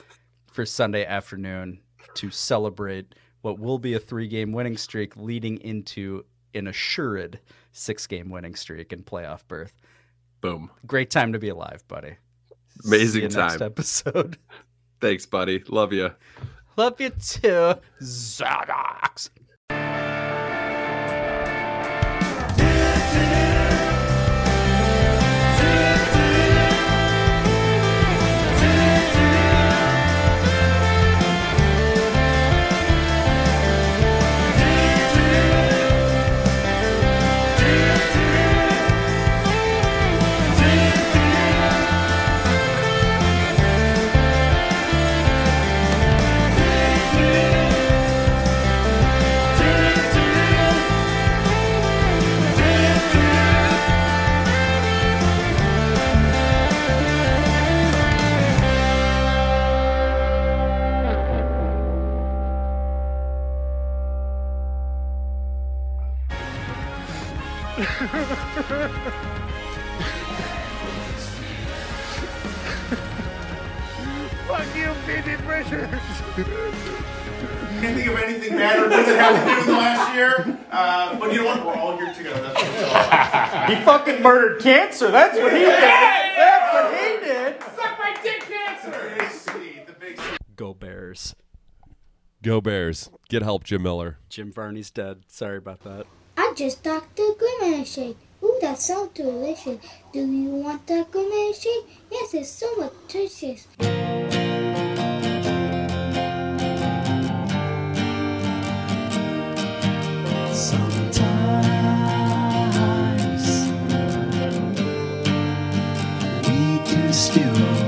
for Sunday afternoon to celebrate what will be a three game winning streak leading into an assured six game winning streak and playoff berth. Boom. Great time to be alive, buddy. Amazing time. Next episode. Thanks, buddy. Love you. Love you too, Zadox. Fuck you, Phoebe Bridgers. Can't think of anything better or good that happened in the last year. Uh, but you know what? We're all here together. That's what it's all about. He fucking murdered cancer. That's what he did. That's what he did. Suck my dick, cancer. Go Bears. Go Bears. Get help, Jim Miller. Jim Varney's dead. Sorry about that. I just talked Dr. Grimace shake. Ooh, that sounds delicious. Do you want the Grimace shake? Yes, it's so nutritious. Sometimes we do stupid